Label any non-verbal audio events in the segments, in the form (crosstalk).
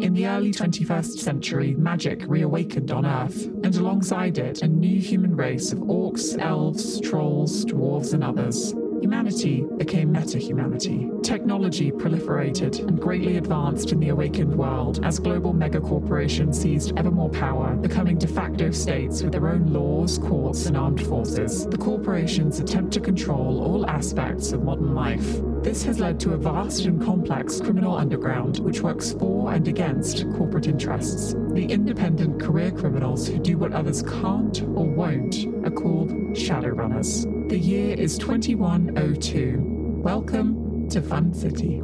In the early 21st century, magic reawakened on Earth, and alongside it, a new human race of orcs, elves, trolls, dwarves, and others. Humanity became meta-humanity. Technology proliferated and greatly advanced in the awakened world as global megacorporations seized ever more power, becoming de facto states with their own laws, courts, and armed forces. The corporations attempt to control all aspects of modern life. This has led to a vast and complex criminal underground which works for and against corporate interests. The independent career criminals who do what others can't or won't are called Shadowrunners. The year is 2102. Welcome to Fun City.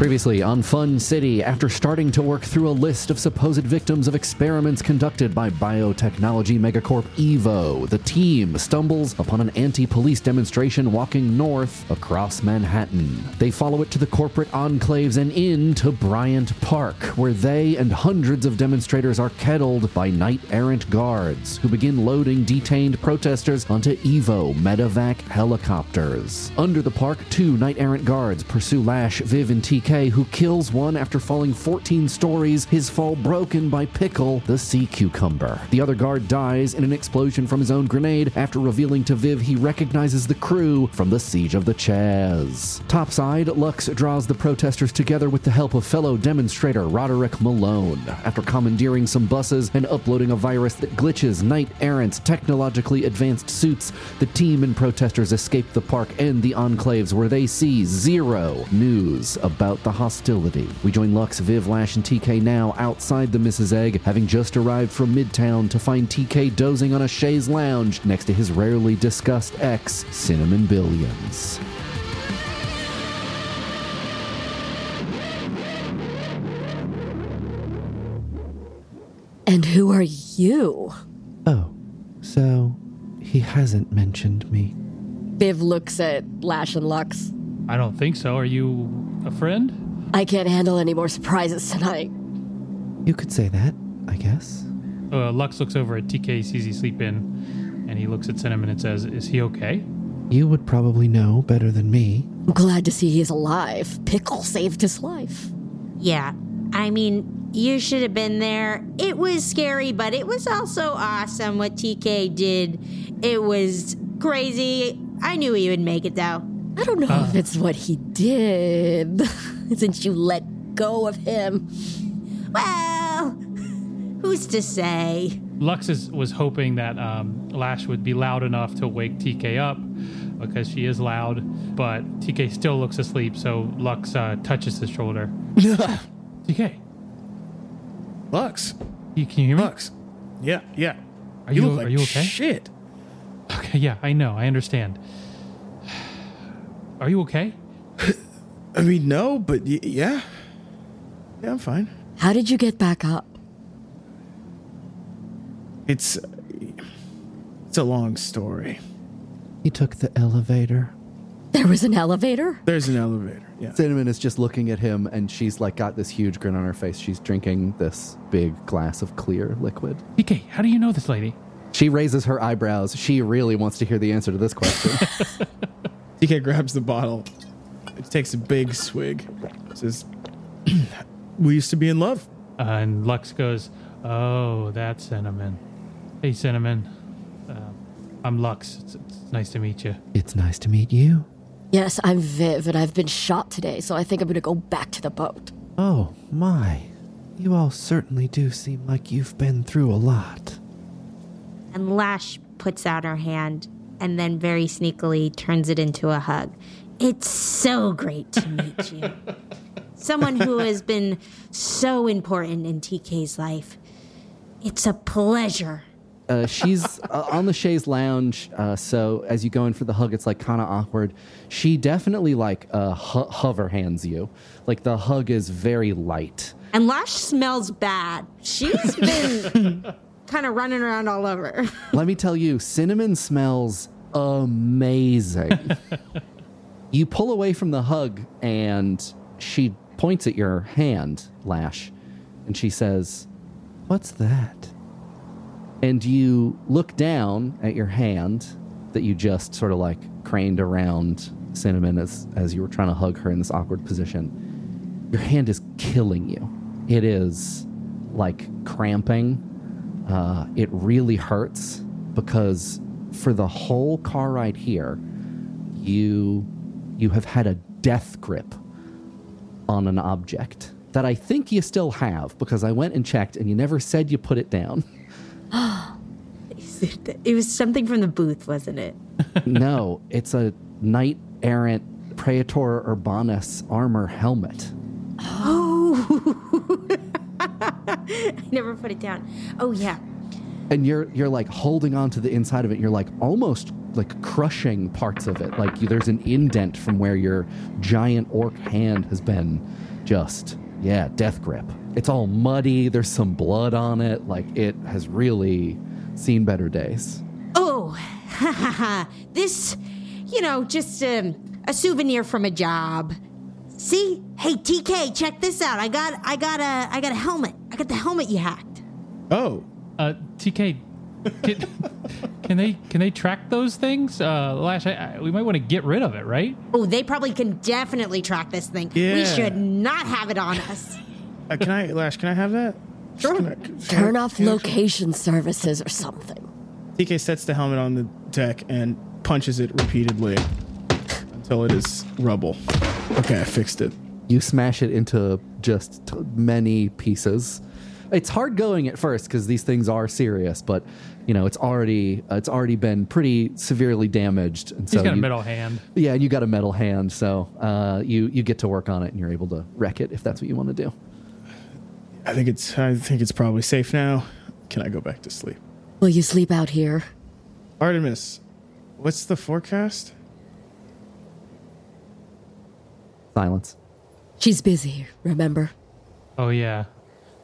Previously on Fun City, after starting to work through a list of supposed victims of experiments conducted by biotechnology megacorp Evo, the team stumbles upon an anti police demonstration walking north across Manhattan. They follow it to the corporate enclaves and into Bryant Park, where they and hundreds of demonstrators are kettled by knight errant guards who begin loading detained protesters onto Evo medevac helicopters. Under the park, two knight errant guards pursue Lash, Viv, and TK, who kills one after falling 14 stories, his fall broken by Pickle, the sea cucumber. The other guard dies in an explosion from his own grenade after revealing to Viv he recognizes the crew from the Siege of the Chaz. Topside, Lux draws the protesters together with the help of fellow demonstrator Roderick Malone. After commandeering some buses and uploading a virus that glitches knight errant technologically advanced suits, the team and protesters escape the park and the enclaves where they see zero news about the hostility. We join Lux, Viv, Lash, and TK now outside the Mrs. Egg, having just arrived from Midtown to find TK dozing on a chaise lounge next to his rarely discussed ex, Cinnamon Billions. And who are you? Oh, so he hasn't mentioned me. Viv looks at Lash and Lux. I don't think so. Are you a friend? I can't handle any more surprises tonight. You could say that, I guess. Uh, Lux looks over at TK, sees he sleeping, and he looks at Cinnamon and says, Is he okay? You would probably know better than me. I'm glad to see he's alive. Pickle saved his life. Yeah, I mean, you should have been there. It was scary, but it was also awesome what TK did. It was crazy. I knew he would make it though. I don't know if it's what he did, (laughs) since you let go of him. Well, who's to say? Lux is, was hoping that um, Lash would be loud enough to wake TK up because she is loud, but TK still looks asleep, so Lux uh, touches his shoulder. (laughs) TK, Lux. you, can you hear me? Lux. Yeah, yeah. Are you, look are like you okay? Shit. Okay, yeah, I know, I understand. Are you okay? (laughs) I mean, no, but y- yeah. Yeah, I'm fine. How did you get back up? It's it's a long story. He took the elevator. There was an elevator? There's an elevator. Yeah. Cinnamon is just looking at him and she's like got this huge grin on her face. She's drinking this big glass of clear liquid. TK, how do you know this lady? She raises her eyebrows. She really wants to hear the answer to this question. (laughs) TK grabs the bottle. It takes a big swig. Says, (clears throat) "We used to be in love." Uh, and Lux goes, Oh, that's Cinnamon. Hey, Cinnamon. Uh, I'm Lux. It's, it's nice to meet you. it's nice to meet you. Yes, I'm Viv, and I've been shot today, so I think I'm gonna go back to the boat. Oh, my. You all certainly do seem like you've been through a lot. And Lash puts out her hand and then very sneakily turns it into a hug. It's so great to meet you. (laughs) Someone who has been so important in TK's life. It's a pleasure. Uh, she's uh, on the chaise lounge, uh, so as you go in for the hug, it's like kind of awkward. She definitely like uh, ho- hover hands you. Like the hug is very light. And Lash smells bad. She's been (laughs) kind of running around all over. (laughs) Let me tell you, cinnamon smells amazing. (laughs) you pull away from the hug, and she points at your hand, Lash, and she says, What's that? And you look down at your hand, that you just sort of like craned around Cinnamon as as you were trying to hug her in this awkward position. Your hand is killing you. It is like cramping. Uh, it really hurts because for the whole car ride here, you you have had a death grip on an object that I think you still have because I went and checked and you never said you put it down. (gasps) (gasps) It was something from the booth, wasn't it? (laughs) no, it's a knight errant Praetor Urbanus armor helmet. (laughs) I never put it down. Oh yeah. And you're you're like holding on to the inside of it. You're like almost like crushing parts of it. Like you, there's an indent from where your giant orc hand has been just yeah, death grip. It's all muddy. There's some blood on it. Like it has really seen better days. Oh, (laughs) this, you know, just um, a souvenir from a job. See, hey TK, check this out. I got, I got a, I got a helmet. I got the helmet you hacked. Oh, Uh, TK, can, (laughs) can they can they track those things? Uh, Lash, I, I, we might want to get rid of it, right? Oh, they probably can definitely track this thing. Yeah. We should not have it on us. (laughs) uh, can I, Lash? Can I have that? Sure. Can I- can I- Turn off can I- location services or something. TK sets the helmet on the deck and punches it repeatedly until it is rubble. Okay, I fixed it. You smash it into just t- many pieces. It's hard going at first because these things are serious, but you know it's already it's already been pretty severely damaged, and so He's got a metal hand. Yeah, and you got a metal hand, so uh, you you get to work on it, and you're able to wreck it if that's what you want to do. I think it's. I think it's probably safe now. Can I go back to sleep? Will you sleep out here? Artemis, what's the forecast? Silence. She's busy, remember? Oh yeah,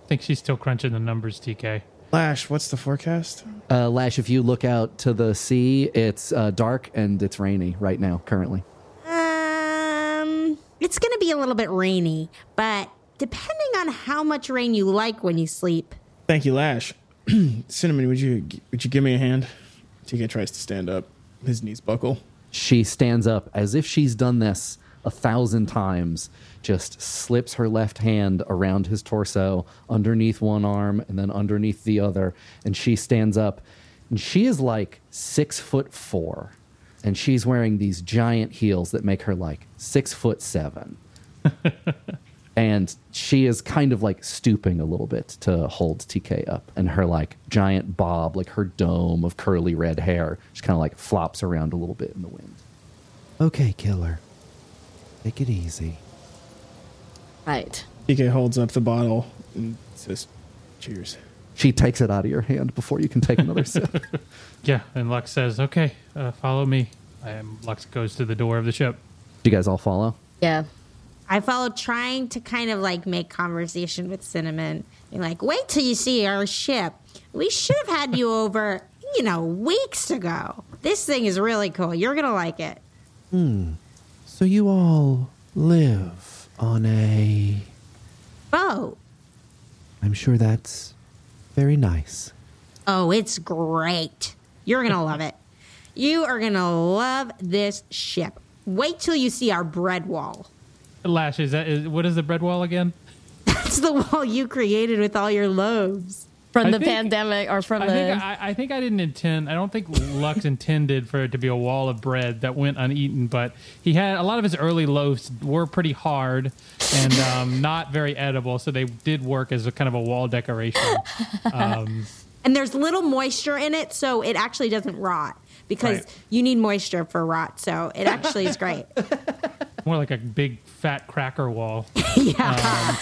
I think she's still crunching the numbers. TK. Lash, what's the forecast? Uh, Lash, if you look out to the sea, it's uh, dark and it's rainy right now, currently. Um, it's gonna be a little bit rainy, but depending on how much rain you like when you sleep. Thank you, Lash. (clears throat) Cinnamon, would you would you give me a hand? TK tries to stand up. His knees buckle. She stands up as if she's done this a thousand times, just slips her left hand around his torso, underneath one arm and then underneath the other, and she stands up. And she is like six foot four, and she's wearing these giant heels that make her like six foot seven. (laughs) and she is kind of like stooping a little bit to hold TK up, and her like giant bob, like her dome of curly red hair, just kind of like flops around a little bit in the wind. Okay, killer, take it easy. Right. TK holds up the bottle and says, "Cheers." She takes it out of your hand before you can take another (laughs) sip. Yeah, and Lux says, "Okay, uh, follow me." And Lux goes to the door of the ship. Do you guys all follow? Yeah. I followed trying to kind of like make conversation with Cinnamon. Being like, wait till you see our ship. We should have had you over, you know, weeks ago. This thing is really cool. You're going to like it. So you all live on a. boat. I'm sure that's very nice. oh, it's great. You're going to love it. You are going to love this ship. Wait till you see our bread wall. Lash, is that is, what is the bread wall again? (laughs) That's the wall you created with all your loaves. From I the think- pandemic or from I the. think I, I think I didn't intend. I don't think Lux (laughs) intended for it to be a wall of bread that went uneaten. But he had a lot of his early loaves were pretty hard and (laughs) um, not very edible, so they did work as a kind of a wall decoration. Um, (laughs) And there's little moisture in it, so it actually doesn't rot because Right. you need moisture for rot. So it actually is great. more like a big fat cracker wall. yeah.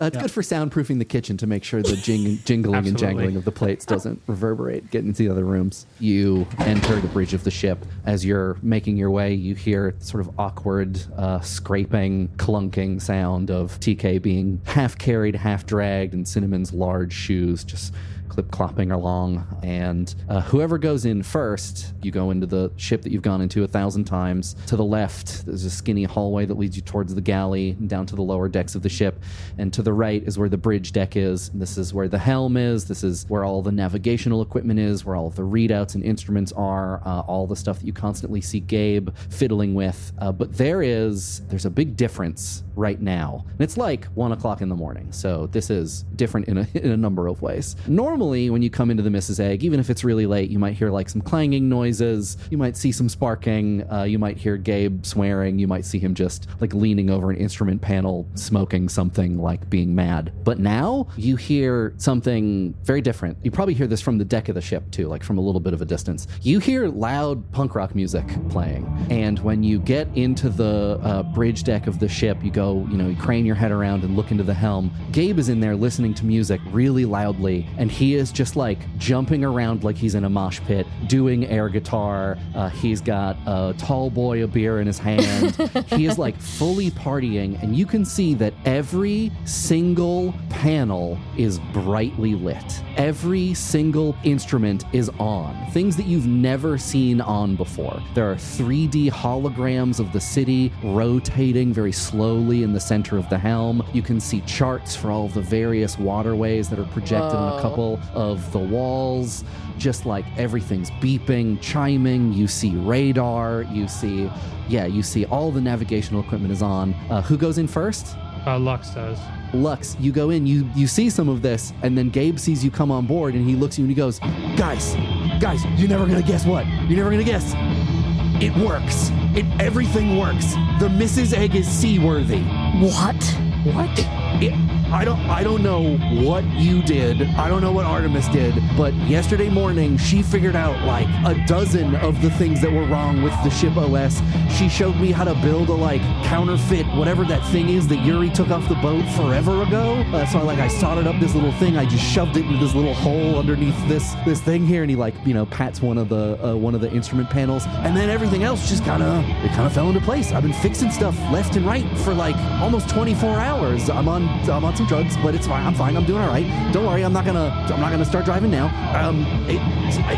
Uh, it's good for soundproofing the kitchen to make sure the jing- (laughs) jingling and jangling of the plates doesn't (laughs) reverberate, get into the other rooms. You enter the bridge of the ship. As you're making your way, you hear sort of awkward, uh, scraping, clunking sound of TK being half carried, half dragged, and Cinnamon's large shoes just clip clopping along. And uh, whoever goes in first, you go into the ship that you've gone into a thousand times. To the left, there's a skinny hallway that leads you towards the galley and down to the lower decks of the ship. And to the right is where the bridge deck is. This is where the helm is. This is where all the navigational equipment is, where all of the readouts and instruments are, uh, all the stuff that you constantly see Gabe fiddling with. Uh, but there is there's a big difference right now, and it's like one o'clock in the morning. So this is different in a, (laughs) in a number of ways. Normally, when you come into the Mrs. Egg, even if it's really late, you might hear like some clanging noises. You might see some sparking. Uh, you might hear Gabe swearing. You might see him just like leaning over an instrument panel, smoking something, like being mad. But now you hear something very different. You probably hear this from the deck of the ship too, like from a little bit of a distance. You hear loud punk rock music playing, and when you get into the uh, bridge deck of the ship, you go, you know, you crane your head around and look into the helm. Gabe is in there listening to music really loudly, and he is just like jumping around like he's in a mosh pit, doing air guitar. Uh, he's got a tall boy a beer in his hand. (laughs) he is like fully partying, and you can see that every single panel is brightly lit. Every single instrument is on. Things that you've never seen on before. There are 3D holograms of the city rotating very slowly in the center of the helm. You can see charts for all of the various waterways that are projected on a couple of the walls. Just like everything's beeping, chiming. You see radar. You see, yeah, you see all the navigational equipment is on. Uh, who goes in first? Uh, Lux does. Lux, you go in, you you see some of this, and then Gabe sees you come on board, and he looks at you and he goes, "Guys, guys, you're never gonna guess what? You're never gonna guess. It works. It everything works. The Mrs. Egg is seaworthy. What? What? It, I don't I don't know what you did. I don't know what Artemis did, but yesterday morning she figured out like a dozen of the things that were wrong with the ship OS. She showed me how to build a like counterfeit whatever that thing is that Yuri took off the boat forever ago. Uh, so I like I soldered up this little thing. I just shoved it into this little hole underneath this this thing here, and he like you know pats one of the uh, one of the instrument panels, and then everything else just kind of it kind of fell into place. I've been fixing stuff left and right for like almost 24 hours. I'm on I'm on some drugs, but it's fine. I'm fine. I'm doing all right. Don't worry. I'm not gonna I'm not gonna start driving now. Um, it,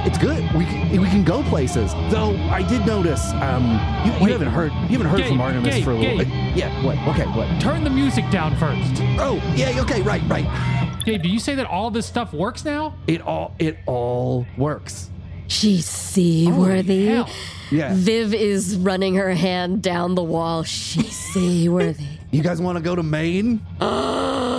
it's good. We can, we can go places. Though I did notice. Um, you, you haven't heard you haven't heard Gabe, from Artemis Gabe, for a little Gabe. bit. Yeah. What? Okay. What? Turn the music down first. Oh yeah. Okay. Right. Right. Gabe, do you say that all this stuff works now? It all it all works. She's seaworthy. Holy hell. Yeah. Viv is running her hand down the wall. She's seaworthy. (laughs) You guys want to go to Maine? (gasps) (gasps)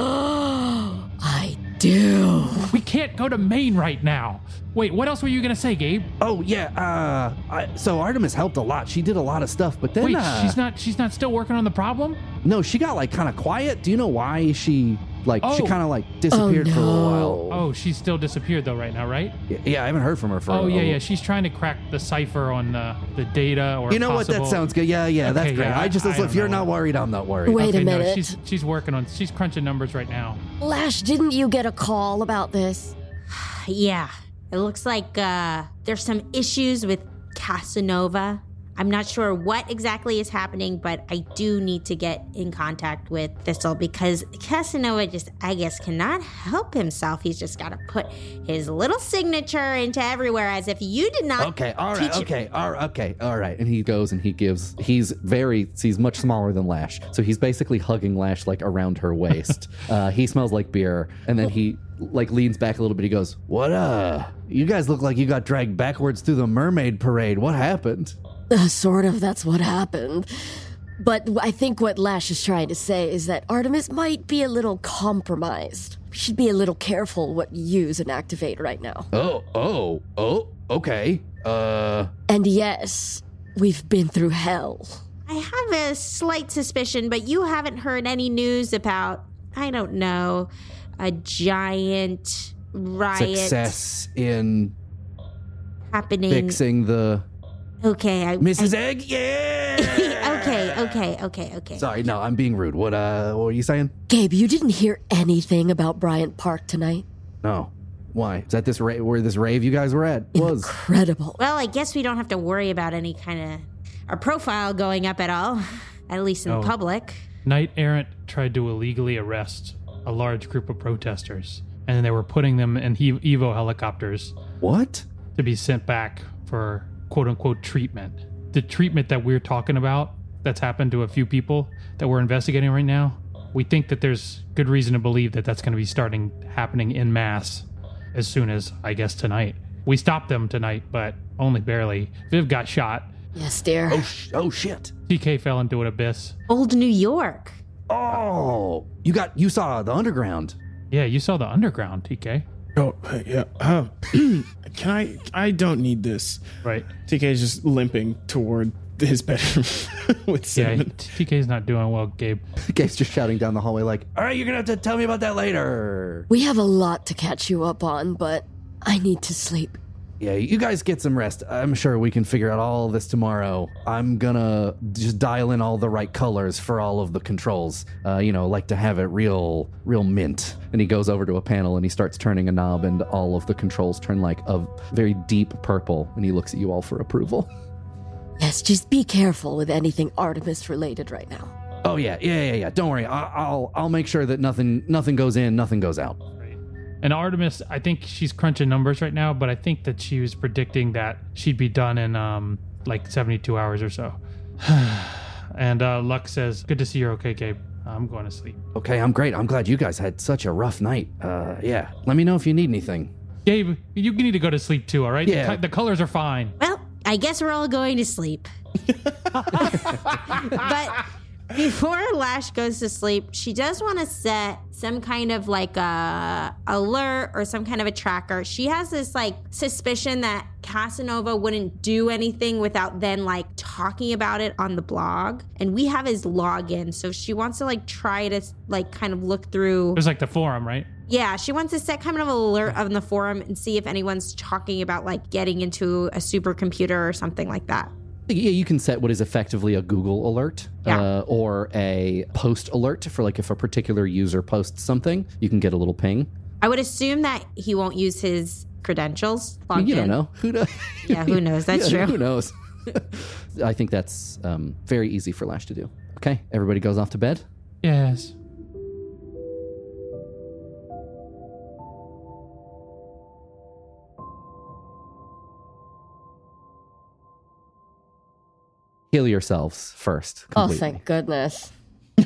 I do. We can't go to Maine right now. Wait, what else were you gonna say, Gabe? Oh yeah. Uh, I, so Artemis helped a lot. She did a lot of stuff, but then Wait, uh, she's not she's not still working on the problem? no, she got like kind of quiet. Do you know why she like she Oh. kind of like disappeared for a little while? Oh, she's still disappeared though right now, right? Yeah, I haven't heard from her for. Oh a, yeah, yeah. She's trying to crack the cipher on the, the data or You know what? That possible- sounds good. Yeah, yeah, that's Okay, great. yeah, I just I- I if don't you're know. not worried, I'm not worried. Wait a Okay, no, minute. she's she's working on she's crunching numbers right now. Lash, didn't you get a call about this? (sighs) Yeah, it looks like uh, there's some issues with Casanova. I'm not sure what exactly is happening, but I do need to get in contact with Thistle because Casanova just, I guess, cannot help himself. He's just got to put his little signature into everywhere as if you did not. Okay, all right, okay, all right, okay, all right. And he goes and he gives. He's very. He's much smaller than Lash, so he's basically hugging Lash like around her waist. (laughs) uh, he smells like beer, and then he like leans back a little bit. He goes, "What? Uh, you guys look like you got dragged backwards through the mermaid parade. What happened?" Uh, (laughs) sort of, that's what happened. But I think what Lash is trying to say is that Artemis might be a little compromised. We should be a little careful what you use and activate right now. Oh, oh, oh. Okay. Uh. And yes, we've been through hell. I have a slight suspicion, but you haven't heard any news about, I don't know, a giant riot Success in happening. fixing the Okay, I, Mrs. Egg. Yeah. (laughs) okay, okay, okay, okay. Sorry, no, I'm being rude. What? Uh, what were you saying? Gabe, you didn't hear anything about Bryant Park tonight? No. Why? Is that this ra- where this rave you guys were at was? Incredible. Well, I guess we don't have to worry about any kind of our profile going up at all, at least in Oh. public. Knight Errant tried to illegally arrest a large group of protesters and then they were putting them in He- Evo helicopters What? to be sent back for quote unquote treatment. The treatment that we're talking about that's happened to a few people that we're investigating right now, we think that there's good reason to believe that that's going to be starting happening in mass as soon as, I guess, tonight. We stopped them tonight, but only barely. Viv got shot. Yes, dear. Oh, sh- oh shit. TK fell into an abyss. Old New York. Oh, you got you saw the underground. Yeah, you saw the underground, TK. Oh, yeah. Uh, (clears throat) can I? I don't need this. Right. TK is just limping toward his bedroom (laughs) with Yeah, cinnamon. TK's not doing well, Gabe. (laughs) Gabe's just shouting down the hallway like, "All right, you're gonna have to tell me about that later." We have a lot to catch you up on, but I need to sleep. Yeah, you guys get some rest. I'm sure we can figure out all of this tomorrow. I'm gonna just dial in all the right colors for all of the controls. Uh, you know, like to have it real, real mint. And he goes over to a panel and he starts turning a knob, and all of the controls turn like a very deep purple. And he looks at you all for approval. (laughs) Yes, just be careful with anything Artemis related right now. Oh yeah, yeah, yeah, yeah. Don't worry. I- I'll, I'll make sure that nothing, nothing goes in, nothing goes out. And Artemis, I think she's crunching numbers right now, but I think that she was predicting that she'd be done in um like 72 hours or so. (sighs) and uh, Lux says, "Good to see you're okay, Gabe. I'm going to sleep." Okay, I'm great. I'm glad you guys had such a rough night. Uh, yeah. Let me know if you need anything. Gabe, you need to go to sleep too. All right? Yeah. The, co- the colors are fine. Well, I guess we're all going to sleep. (laughs) (laughs) but before Lash goes to sleep, she does want to set some kind of like a alert or some kind of a tracker. She has this like suspicion that Casanova wouldn't do anything without then like talking about it on the blog. And we have his login. So she wants to like try to like kind of look through There's like the forum, right? yeah, she wants to set kind of an alert on the forum and see if anyone's talking about like getting into a supercomputer or something like that. Yeah, you can set what is effectively a Google alert Yeah. uh, or a post alert for like if a particular user posts something, you can get a little ping. I would assume that he won't use his credentials. I mean, logged you don't know. Who knows? Yeah, who knows? That's (laughs) Yeah, true. Who knows? (laughs) I think that's um, very easy for Lash to do. Okay, everybody goes off to bed. Yes. Heal yourselves first. Oh, thank goodness. (laughs)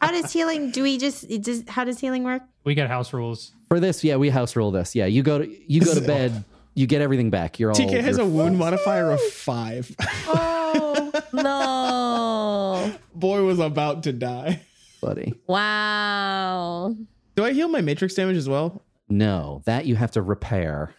How does healing? Do we just? Does, how does healing work? We got house rules. For this, yeah, we house rule this. Yeah, you go to you go to (laughs) bed, you get everything back. You're all TK has a you're wound modifier of five. (laughs) Oh, no. Boy was about to die. buddy. Wow. Do I heal my matrix damage as well? No, that you have to repair.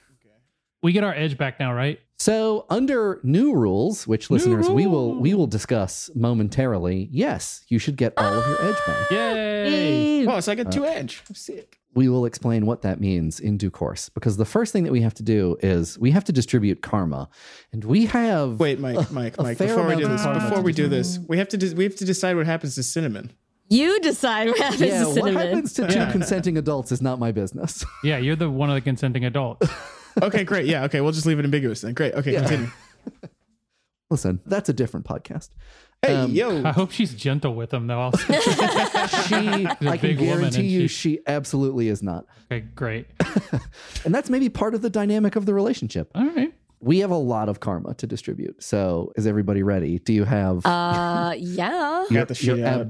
We get our edge back now, right? So, under new rules, which listeners we will we will discuss momentarily, yes, you should get all of your edge back. (gasps) Yay! Oh, so I got two uh, edge. Oh, sick. We will explain what that means in due course because the first thing that we have to do is we have to distribute karma. And we have Wait, Mike, Mike, a Mike. fair Before we do this, before we do this, we have to de- we have to decide what happens to cinnamon. You decide what happens Yeah, to cinnamon. what happens to two consenting adults is not my business. (laughs) Yeah, you're the one of the consenting adults. (laughs) Okay, great. Yeah, okay. We'll just leave it ambiguous then. Great. Okay, continue. (laughs) Listen, that's a different podcast. Hey, Um, I hope she's gentle with him, though. I'll (laughs) say, She, I can big woman, guarantee and you, she- she absolutely is not. okay, great. (laughs) And that's maybe part of the dynamic of the relationship. All right. We have a lot of karma to distribute. So, is everybody ready? Do you have Uh, yeah. Got the shit your out.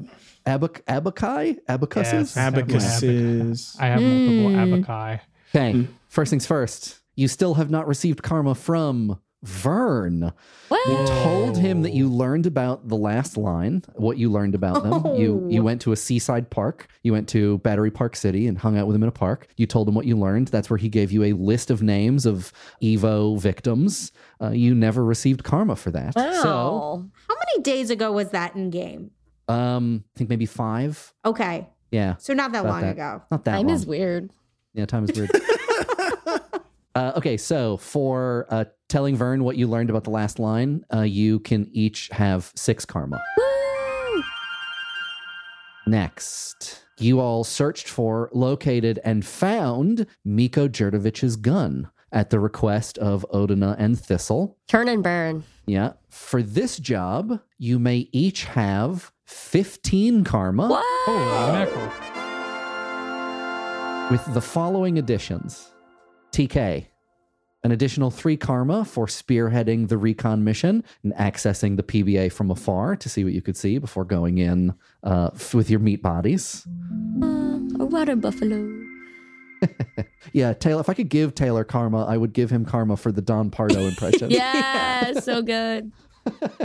ab- abac- abaci? Abacuses? Yes. Abacuses. I have multiple abaci. Okay. First things first. You still have not received karma from Vern. What? You told him that you learned about the last line, what you learned about them. You (laughs) you went to a seaside park. You went to Battery Park City and hung out with him in a park. You told him what you learned. That's where he gave you a list of names of Evo victims. Uh, you never received karma for that. So, Wow. How many days ago was that in game? um, I think maybe five. Okay, Yeah, so not that about long that. ago. Not that Time long. is weird. Yeah, time is weird. (laughs) uh, okay, so for uh, telling Vern what you learned about the last line, uh, you can each have six karma. Woo! Next, you all searched for, located, and found Miko Jurdovich's gun at the request of Odina and Thistle. Turn and burn. Yeah. For this job, you may each have 15 karma. What? Holy mackerel. With the following additions TK, an additional three karma for spearheading the recon mission and accessing the PBA from afar to see what you could see before going in uh, with your meat bodies. A water buffalo. (laughs) Yeah, Taylor, if I could give Taylor karma, I would give him karma for the Don Pardo (laughs) impression. Yeah, so good.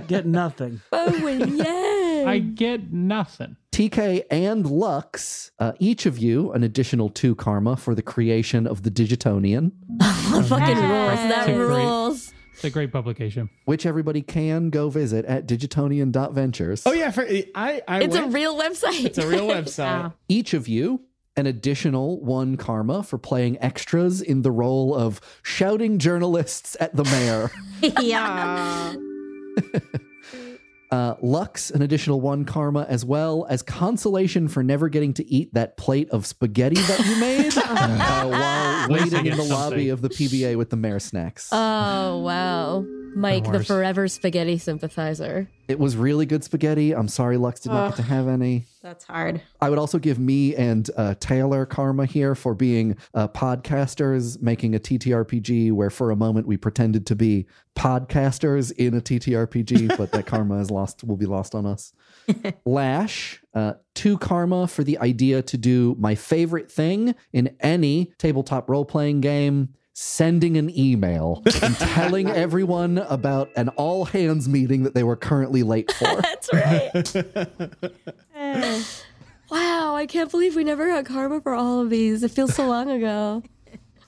Get nothing. (laughs) Bowen, yay! I get nothing. TK and Lux, uh, each of you an additional two karma for the creation of the Digitonian, (laughs) fucking rules. That Great. rules. It's a great publication. which everybody can go visit at digitonian.ventures. Oh yeah, for, I I It's a went. real website. it's a real (laughs) website. Wow. Each of you an additional one karma for playing extras in the role of shouting journalists at the mayor. yeah. (laughs) Uh, Lux, an additional one karma, as well as consolation for never getting to eat that plate of spaghetti that you made (laughs) uh, while waiting in get the lobby of the PBA with the mayor snacks. Oh wow, Mike, the forever spaghetti sympathizer. it was really good spaghetti. I'm sorry Lux did not get to have any. That's hard. I would also give me and uh, Taylor karma here for being uh, podcasters, making a TTRPG where for a moment we pretended to be podcasters in a TTRPG, (laughs) but that karma is lost, will be lost on us. (laughs) Lash, uh, two karma for the idea to do my favorite thing in any tabletop role playing game. Sending an email (laughs) and telling everyone about an all hands meeting that they were currently late for. (laughs) That's right. (laughs) wow, I can't believe we never got karma for all of these. It feels so long ago.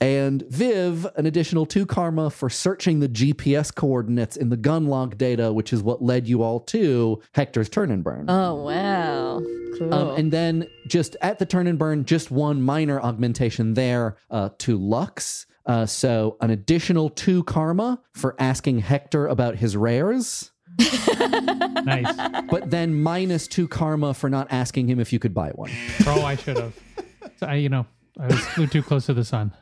And Viv, an additional two karma for searching the GPS coordinates in the gun log data, which is what led you all to Hector's turn and burn. Oh wow, cool. Um, and then just at the turn and burn, just one minor augmentation there uh, to Lux. Uh, so an additional two karma for asking Hector about his rares, (laughs) Nice. but then minus two karma for not asking him if you could buy one. (laughs) Oh, I should have. So I, you know, I was flew too close to the sun.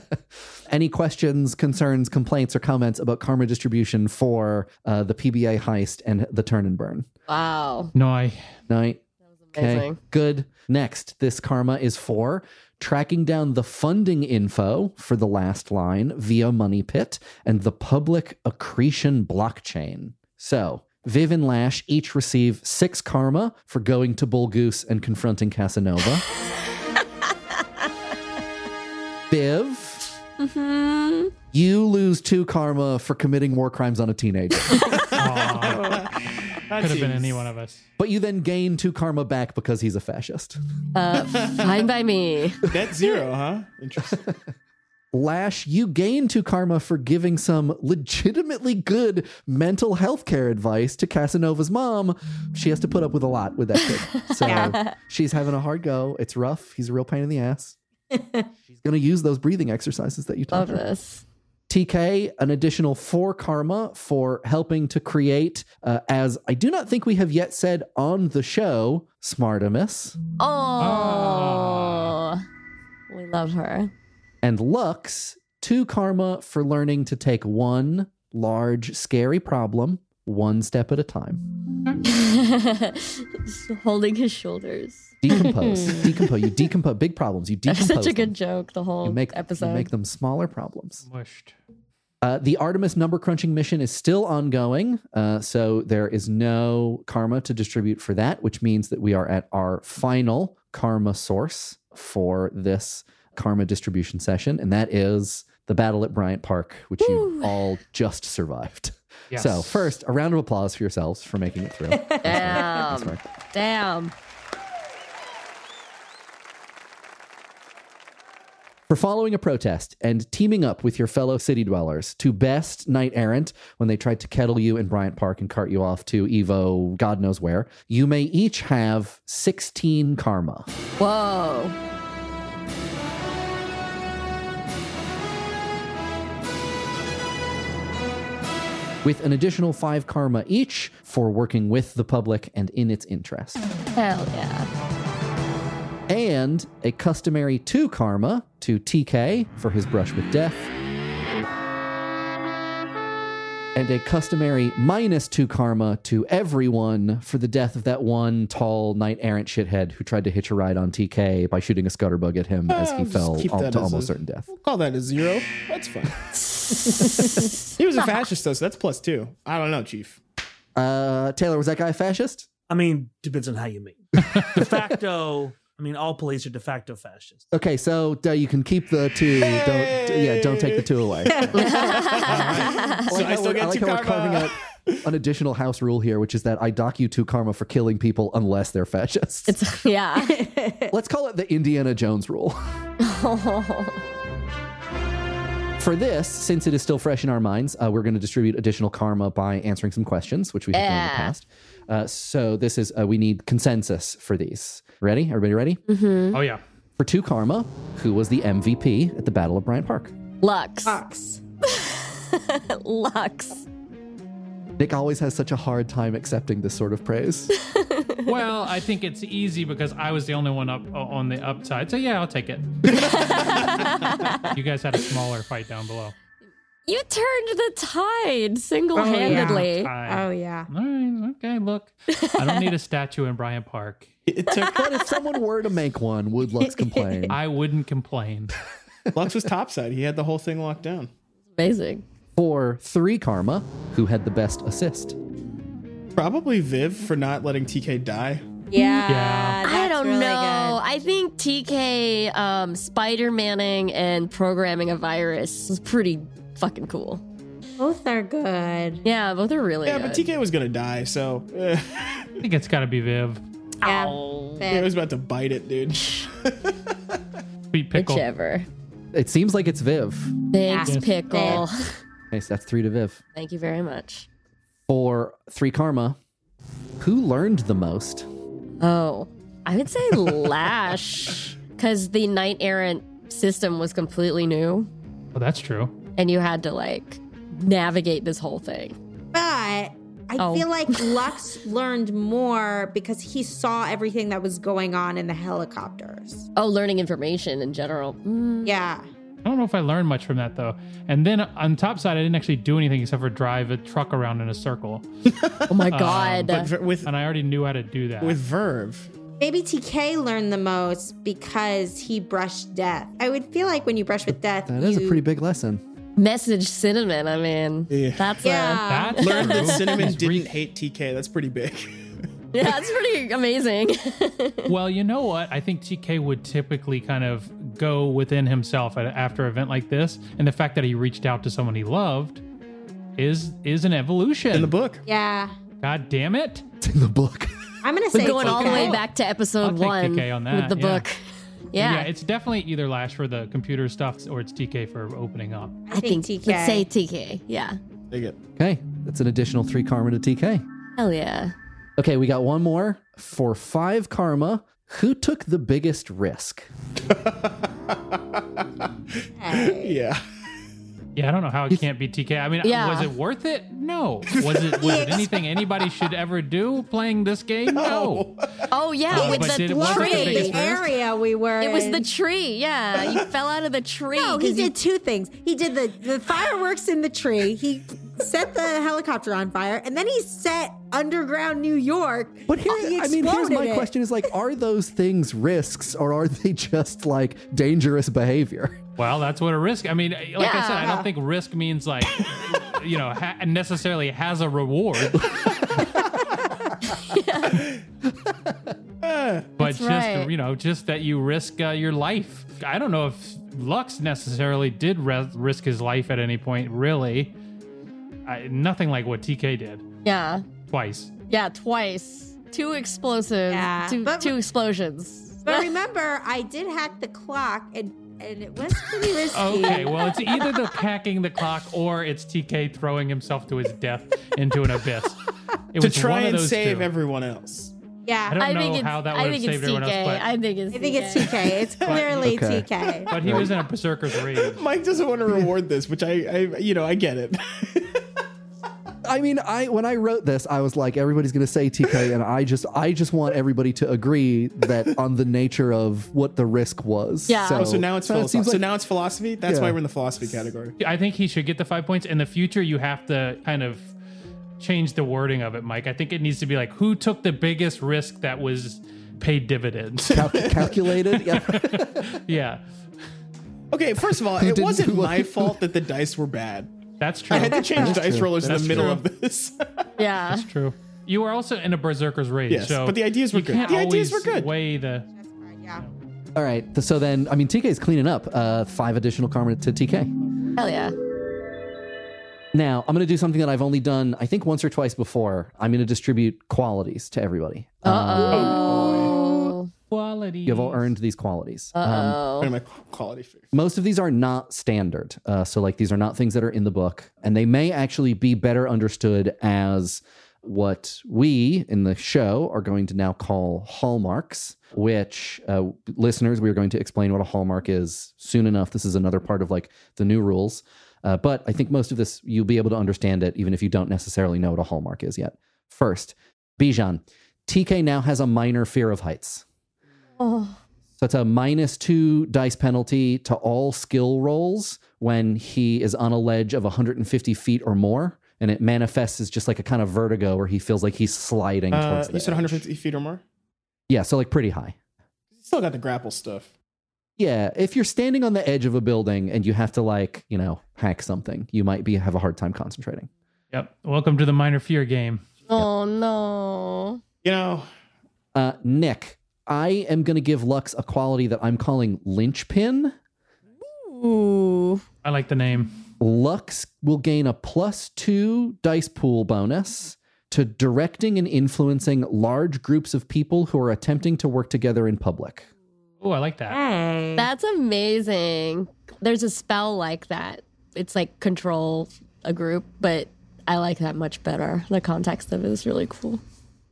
(laughs) Any questions, concerns, complaints, or comments about karma distribution for uh, the PBA heist and the turn and burn? wow, No, I. Night. Okay, amazing. good. Next, this karma is for tracking down the funding info for the last line via Money Pit and the public accretion blockchain. So, Viv and Lash each receive six karma for going to Bull Goose and confronting Casanova. (laughs) Viv, Mm-hmm. you lose two karma for committing war crimes on a teenager. (laughs) (laughs) Aw, That could have been any one of us. but you then gain two karma back because he's a fascist. Uh, fine by me. Net zero, huh? Interesting. (laughs) Lash, you gain two karma for giving some legitimately good mental health care advice to Casanova's mom. She has to put up with a lot with that kid. (laughs) So she's having a hard go. It's rough. He's a real pain in the ass. She's going to use those breathing exercises that you taught Love her. this. TK, an additional four karma for helping to create, uh, as I do not think we have yet said on the show, Smartimus. Oh, we love her. And Lux, two karma for learning to take one large, scary problem one step at a time. (laughs) Holding his shoulders. Decompose. (laughs) decompose. You decompose big problems. You decompose. That's decompose. such a good joke. The whole You make, episode. you make them smaller problems. Mushed. Uh, the Artemis number crunching mission is still ongoing. Uh, so there is no karma to distribute for that, which means that we are at our final karma source for this karma distribution session. And that is the battle at Bryant Park, which you all just survived. Yes. So, first, a round of applause for yourselves for making it through. (laughs) Damn. Sorry. Damn. For following a protest and teaming up with your fellow city dwellers to best Knight Errant when they tried to kettle you in Bryant Park and cart you off to Evo, God knows where, you may each have 16 karma. Whoa. with an additional five karma each for working with the public and in its interest. Hell yeah. And a customary two karma to TK for his brush with death. and a customary minus two karma to everyone for the death of that one tall knight errant shithead who tried to hitch a ride on TK by shooting a scutterbug at him as he just fell keep al- that to as almost a- certain death. We'll call that a zero. That's fine. (laughs) he was a fascist, though, so that's plus two. I don't know, Chief. Uh, Taylor, was that guy a fascist? I mean, depends on how you mean. (laughs) de facto, I mean, all police are de facto fascists. Okay, so uh, you can keep the two. Don't yeah, don't take the two away. (laughs) So I how still we're- get like two how we're carving karma. out an additional house rule here, which is that I dock you two karma for killing people unless they're fascists. It's (laughs) yeah. Let's call it the Indiana Jones rule. (laughs) For this, since it is still fresh in our minds, uh, we're going to distribute additional karma by answering some questions, which we have done in the past. Uh, so this is uh, we need consensus for these. Ready? Everybody ready? Mm-hmm. Oh yeah. For two karma, who was the MVP at the Battle of Bryant Park? Lux. Fox. (laughs) Lux. Nick always has such a hard time accepting this sort of praise. (laughs) Well, I think it's easy because I was the only one up uh, on the upside. So yeah, I'll take it. (laughs) you guys had a smaller fight down below. You turned the tide single-handedly. I- Oh yeah. All right, okay, look. I don't need a statue in Bryant Park. It took but if someone were to make one, would Lux complain? I wouldn't complain. (laughs) Lux was topside. He had the whole thing locked down. Amazing. For three karma, who had the best assist? Probably Viv for not letting TK die. Yeah. Yeah. I don't really know. I think TK um, Spider Manning and programming a virus is pretty fucking cool. Both are good. Yeah, both are really Yeah, good. but TK was gonna die, so eh, I think it's got to be Viv. Yeah. yeah, I was about to bite it, dude. Sweet pickle. Whichever. It seems like it's Viv. Thanks, Yes. Pickle. Okay, (laughs) so that's three to Viv. Thank you very much. For three karma, who learned the most? Oh, I would say Lash, (laughs) because the Knight Errant system was completely new, Oh, that's true. and you had to like navigate this whole thing. But I Oh. feel like (laughs) Lux learned more because he saw everything that was going on in the helicopters. Oh, learning information in general. Mm, Yeah. I don't know if I learned much from that though. And then on top side, I didn't actually do anything except for drive a truck around in a circle. (laughs) Oh my um, god. But with And I already knew how to do that. with Verve, Maybe TK learned the most because he brushed death. I would feel like when you brush with death, That is a pretty big lesson. Message cinnamon. I mean, Yeah. that's Yeah. That's learned that. (laughs) Cinnamon didn't hate TK. That's pretty big. A (laughs) yeah, that's pretty amazing. (laughs) Well, you know what? I think TK would typically kind of go within himself at, after an event like this, and the fact that he reached out to someone he loved is is an evolution. In the book, Yeah. God damn it! It's (laughs) in the book. I'm going to We're say going all the way back to episode I'll take one TK on with that, the yeah. book. Yeah, Yeah, it's definitely either Lash for the computer stuff or it's TK for opening up. I think think TK. let's say TK. Yeah, take it. Okay, that's an additional three karma to TK. hell yeah. Okay, we got one more. For five karma, who took the biggest risk? (laughs) Yeah. Yeah, I don't know how it can't be TK. I mean, Yeah. was it worth it? No. (laughs) Was it was it anything anybody should ever do playing this game? No. Oh yeah, Uh, with but did the it- was it the tree. biggest the area we were It was in. the tree. Yeah, you (laughs) fell out of the tree. No, he 'cause you- did two things. He did the, the fireworks in the tree. He set the helicopter on fire, and then he set underground New York. But here, He I mean, here's exploded my it. question: is like, are those things risks or are they just like dangerous behavior? Well, that's what a risk. I mean, like I said, I don't think risk means like you know ha- necessarily has a reward. (laughs) but just right. you know, just that you risk uh, your life. I don't know if Lux necessarily did res- risk his life at any point. Really, I, nothing like what TK did yeah, twice. yeah, twice. Two explosives. Yeah, Two, but- two explosions. But (laughs) remember, I did hack the clock, and and it was pretty risky. Okay, well, it's either the packing the clock or it's TK throwing himself to his death into an abyss. It To was try one of and those save two. everyone else. Yeah, I don't I know think it's, how that I would have think it's saved everyone TK. else, but I think it's. I think it's TK. It's (laughs) clearly Okay. TK. But he was in a berserker's rage. Mike doesn't want to (laughs) reward this, which I, I, you know, I get it. (laughs) I mean, I when I wrote this, I was like, everybody's going to say TK, (laughs) and I just, I just want everybody to agree that on the nature of what the risk was. Yeah. Oh, so now it's so it philosophy. seems so now it's philosophy. That's Yeah. why we're in the philosophy category. I think he should get the five points. In the future, you have to kind of change the wording of it, Mike. I think it needs to be like, who took the biggest risk that was paid dividends? Cal- calculated. (laughs) Yeah. yeah, Okay, first of all, it wasn't (laughs) my fault that the dice were bad. That's true. I had to change dice rollers in the middle true. of this. (laughs) Yeah. That's true. You were also in a berserker's rage, Yes, so but the ideas were you good. can't The ideas were good. Weigh the Yeah. All right. So then, I mean, TK is cleaning up. Uh, five additional karma to TK. Hell yeah. Now, I'm going to do something that I've only done, I think, once or twice before. I'm going to distribute qualities to everybody. Um, Oh. Quality. you've all earned these qualities. Um, Oh. One of my quality figures. most of these are not standard. Uh, so, like, these are not things that are in the book, and they may actually be better understood as what we in the show are going to now call hallmarks. Which uh, listeners, we are going to explain what a hallmark is soon enough. This is another part of like the new rules. Uh, but I think most of this you'll be able to understand it even if you don't necessarily know what a hallmark is yet. First, Bijan. TK now has a minor fear of heights. Oh. So it's a minus two dice penalty to all skill rolls when he is on a ledge of 150 feet or more. And it manifests as just like a kind of vertigo where he feels like he's sliding Uh, towards the you said edge. 150 feet or more. Yeah, so like pretty high. Still got the grapple stuff. Yeah, if you're standing on the edge of a building and you have to like, you know, hack something, you might be have a hard time concentrating. Yep. Welcome to the minor fear game. Oh no. You know, Uh, Nick, I am going to give Lux a quality that I'm calling linchpin. Ooh. I like the name. Lux will gain a plus two dice pool bonus to directing and influencing large groups of people who are attempting to work together in public. Oh, I like that. Hey. That's amazing. There's a spell like that. It's like control a group, but I like that much better. The context of it is really cool.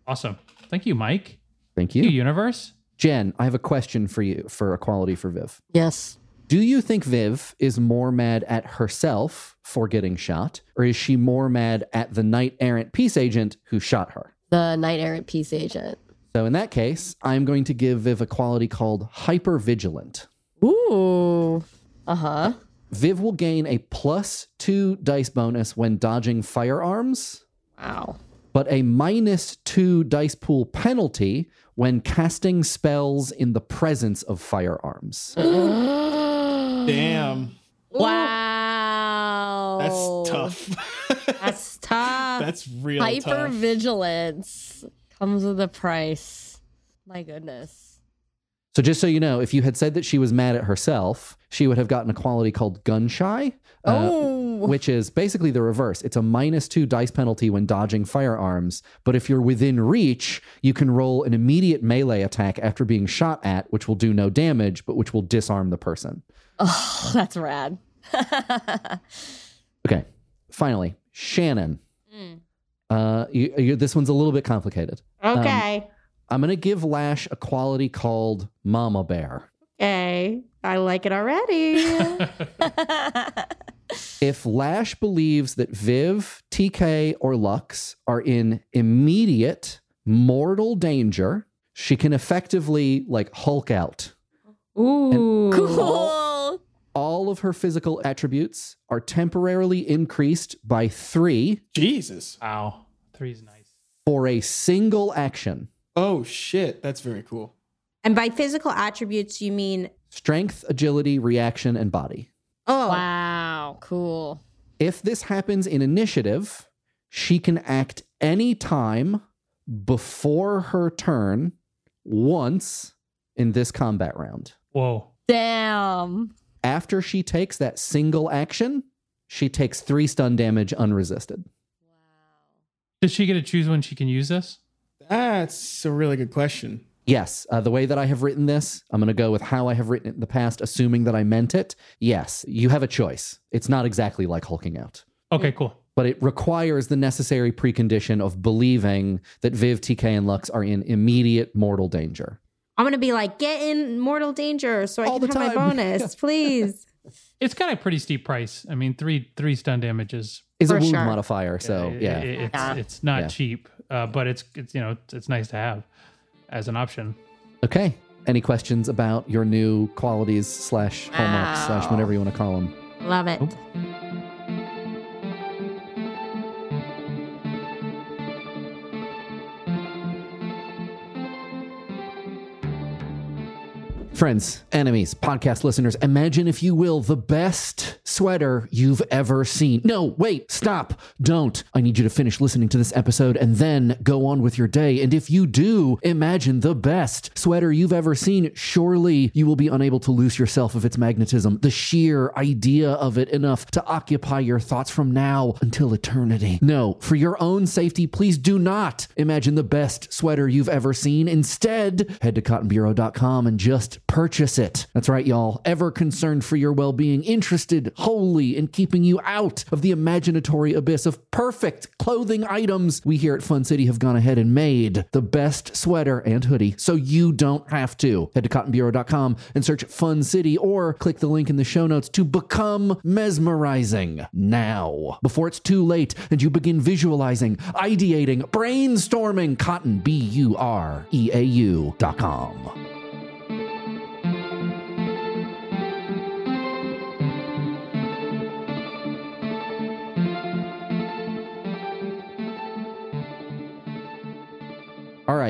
Awesome. Thank you, Mike. Thank Thank you, you. universe. Jen, I have a question for you for a quality for Viv. Yes. Do you think Viv is more mad at herself for getting shot, or is she more mad at the knight errant peace agent who shot her? The knight errant peace agent. So in that case, I'm going to give Viv a quality called hyper vigilant. Ooh. Uh huh. Viv will gain a plus two dice bonus when dodging firearms, Wow. but a minus two dice pool penalty when casting spells in the presence of firearms. (gasps) damn, Wow. that's tough. (laughs) That's tough. that's real Hyper tough. vigilance comes with a price. My goodness. So just so you know, if you had said that she was mad at herself, she would have gotten a quality called gun shy. uh, oh. Which is basically the reverse. It's a minus two dice penalty when dodging firearms, but if you're within reach, you can roll an immediate melee attack after being shot at, which will do no damage, but which will disarm the person. Oh, that's rad. (laughs) Okay, finally, Shannon. Uh, you, you, this one's a little bit complicated. okay. I'm gonna give Lash a quality called Mama Bear. okay. I like it already. (laughs) (laughs) If Lash believes that Viv, TK, or Lux are in immediate mortal danger, she can effectively like Hulk out. Ooh. cool. All of her physical attributes are temporarily increased by three Jesus. Wow. Three's nice. for a single action. Oh shit, that's very cool. And by physical attributes, you mean Strength, agility, reaction, and body. Oh, Wow. Cool. If this happens in initiative, she can act any time before her turn once in this combat round. Whoa. Damn. After she takes that single action, she takes three stun damage unresisted. Wow. Does she get to choose when she can use this? That's a really good question. Yes, uh, the way that I have written this, I'm going to go with how I have written it in the past, assuming that I meant it. Yes, you have a choice. It's not exactly like hulking out, Okay, cool. but it requires the necessary precondition of believing that Viv, TK, and Lux are in immediate mortal danger. I'm gonna be like, get in mortal danger so I All can the have my (laughs) bonus, please. It's got a pretty steep price. I mean, three three stun damages. Is a wound sure. modifier, so i- yeah. i- it's it's not Yeah. cheap, uh, but it's it's you know it's, it's nice to have as an option. Okay. Any questions about your new qualities slash hallmarks slash whatever you want to call them? Love it. Oh. Friends, enemies, podcast listeners, imagine, if you will, the best sweater you've ever seen. No, wait, stop, don't. I need you to finish listening to this episode and then go on with your day. And if you do imagine the best sweater you've ever seen, surely you will be unable to loose yourself of its magnetism, the sheer idea of it enough to occupy your thoughts from now until eternity. No, for your own safety, please do not imagine the best sweater you've ever seen. Instead, head to cottonbureau.com and just purchase it. That's right, y'all. Ever concerned for your well being, interested wholly in keeping you out of the imaginatory abyss of perfect clothing items, we here at Fun City have gone ahead and made the best sweater and hoodie so you don't have to. Head to cottonbureau.com and search Fun City or click the link in the show notes to become mesmerizing now before it's too late and you begin visualizing, ideating, brainstorming cotton, B U R E A U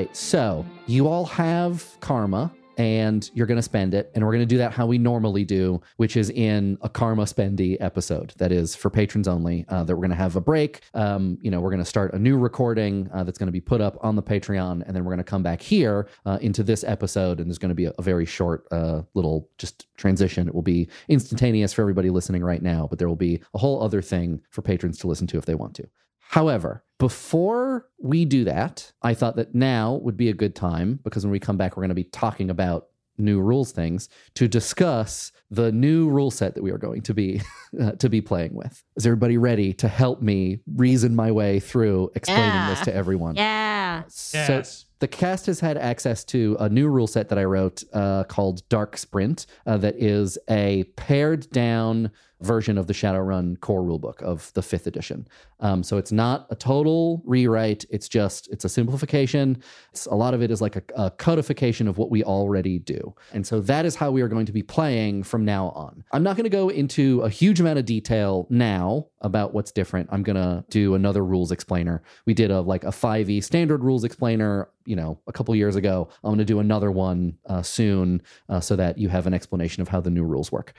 right, so you all have karma and you're going to spend it. And we're going to do that how we normally do, which is in a karma spendy episode that is for patrons only. Uh, that we're going to have a break. Um, you know, we're going to start a new recording uh, that's going to be put up on the Patreon. And then we're going to come back here uh, into this episode. And there's going to be a, a very short uh, little just transition. It will be instantaneous for everybody listening right now, but there will be a whole other thing for patrons to listen to if they want to. However, before we do that, I thought that now would be a good time because when we come back, we're going to be talking about new rules things to discuss the new rule set that we are going to be (laughs) uh, to be playing with. Is everybody ready to help me reason my way through explaining this to everyone? Yeah. So Yes. the cast has had access to a new rule set that I wrote uh, called Dark Sprint, uh, that is a pared down version of the Shadowrun core rulebook of the fifth edition. Um, so it's not a total rewrite. It's just it's a simplification. It's, a lot of it is like a, a codification of what we already do, and so that is how we are going to be playing from now on. I'm not going to go into a huge amount of detail now about what's different. I'm going to do another rules explainer. We did a like a 5e standard rules explainer, you know, a couple years ago. I'm going to do another one uh, soon uh, so that you have an explanation of how the new rules work.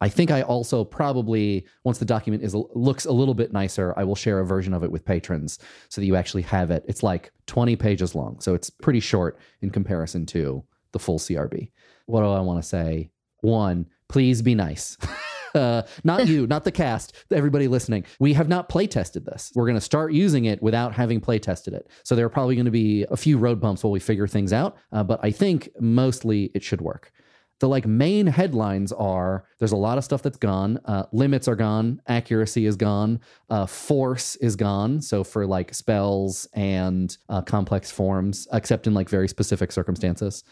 I think I also probably once the document is looks a little bit nicer, I will share a version of it with patrons so that you actually have it. It's like 20 pages long, so it's pretty short in comparison to the full CRB. What do I want to say? One, please be nice. Uh, (laughs) not you, not the cast, everybody listening. We have not play tested this. We're going to start using it without having play tested it. So there are probably going to be a few road bumps while we figure things out, uh, but I think mostly it should work the like main headlines are there's a lot of stuff that's gone. Uh, limits are gone. Accuracy is gone. Uh, force is gone. So for like spells and uh, complex forms except in like very specific circumstances.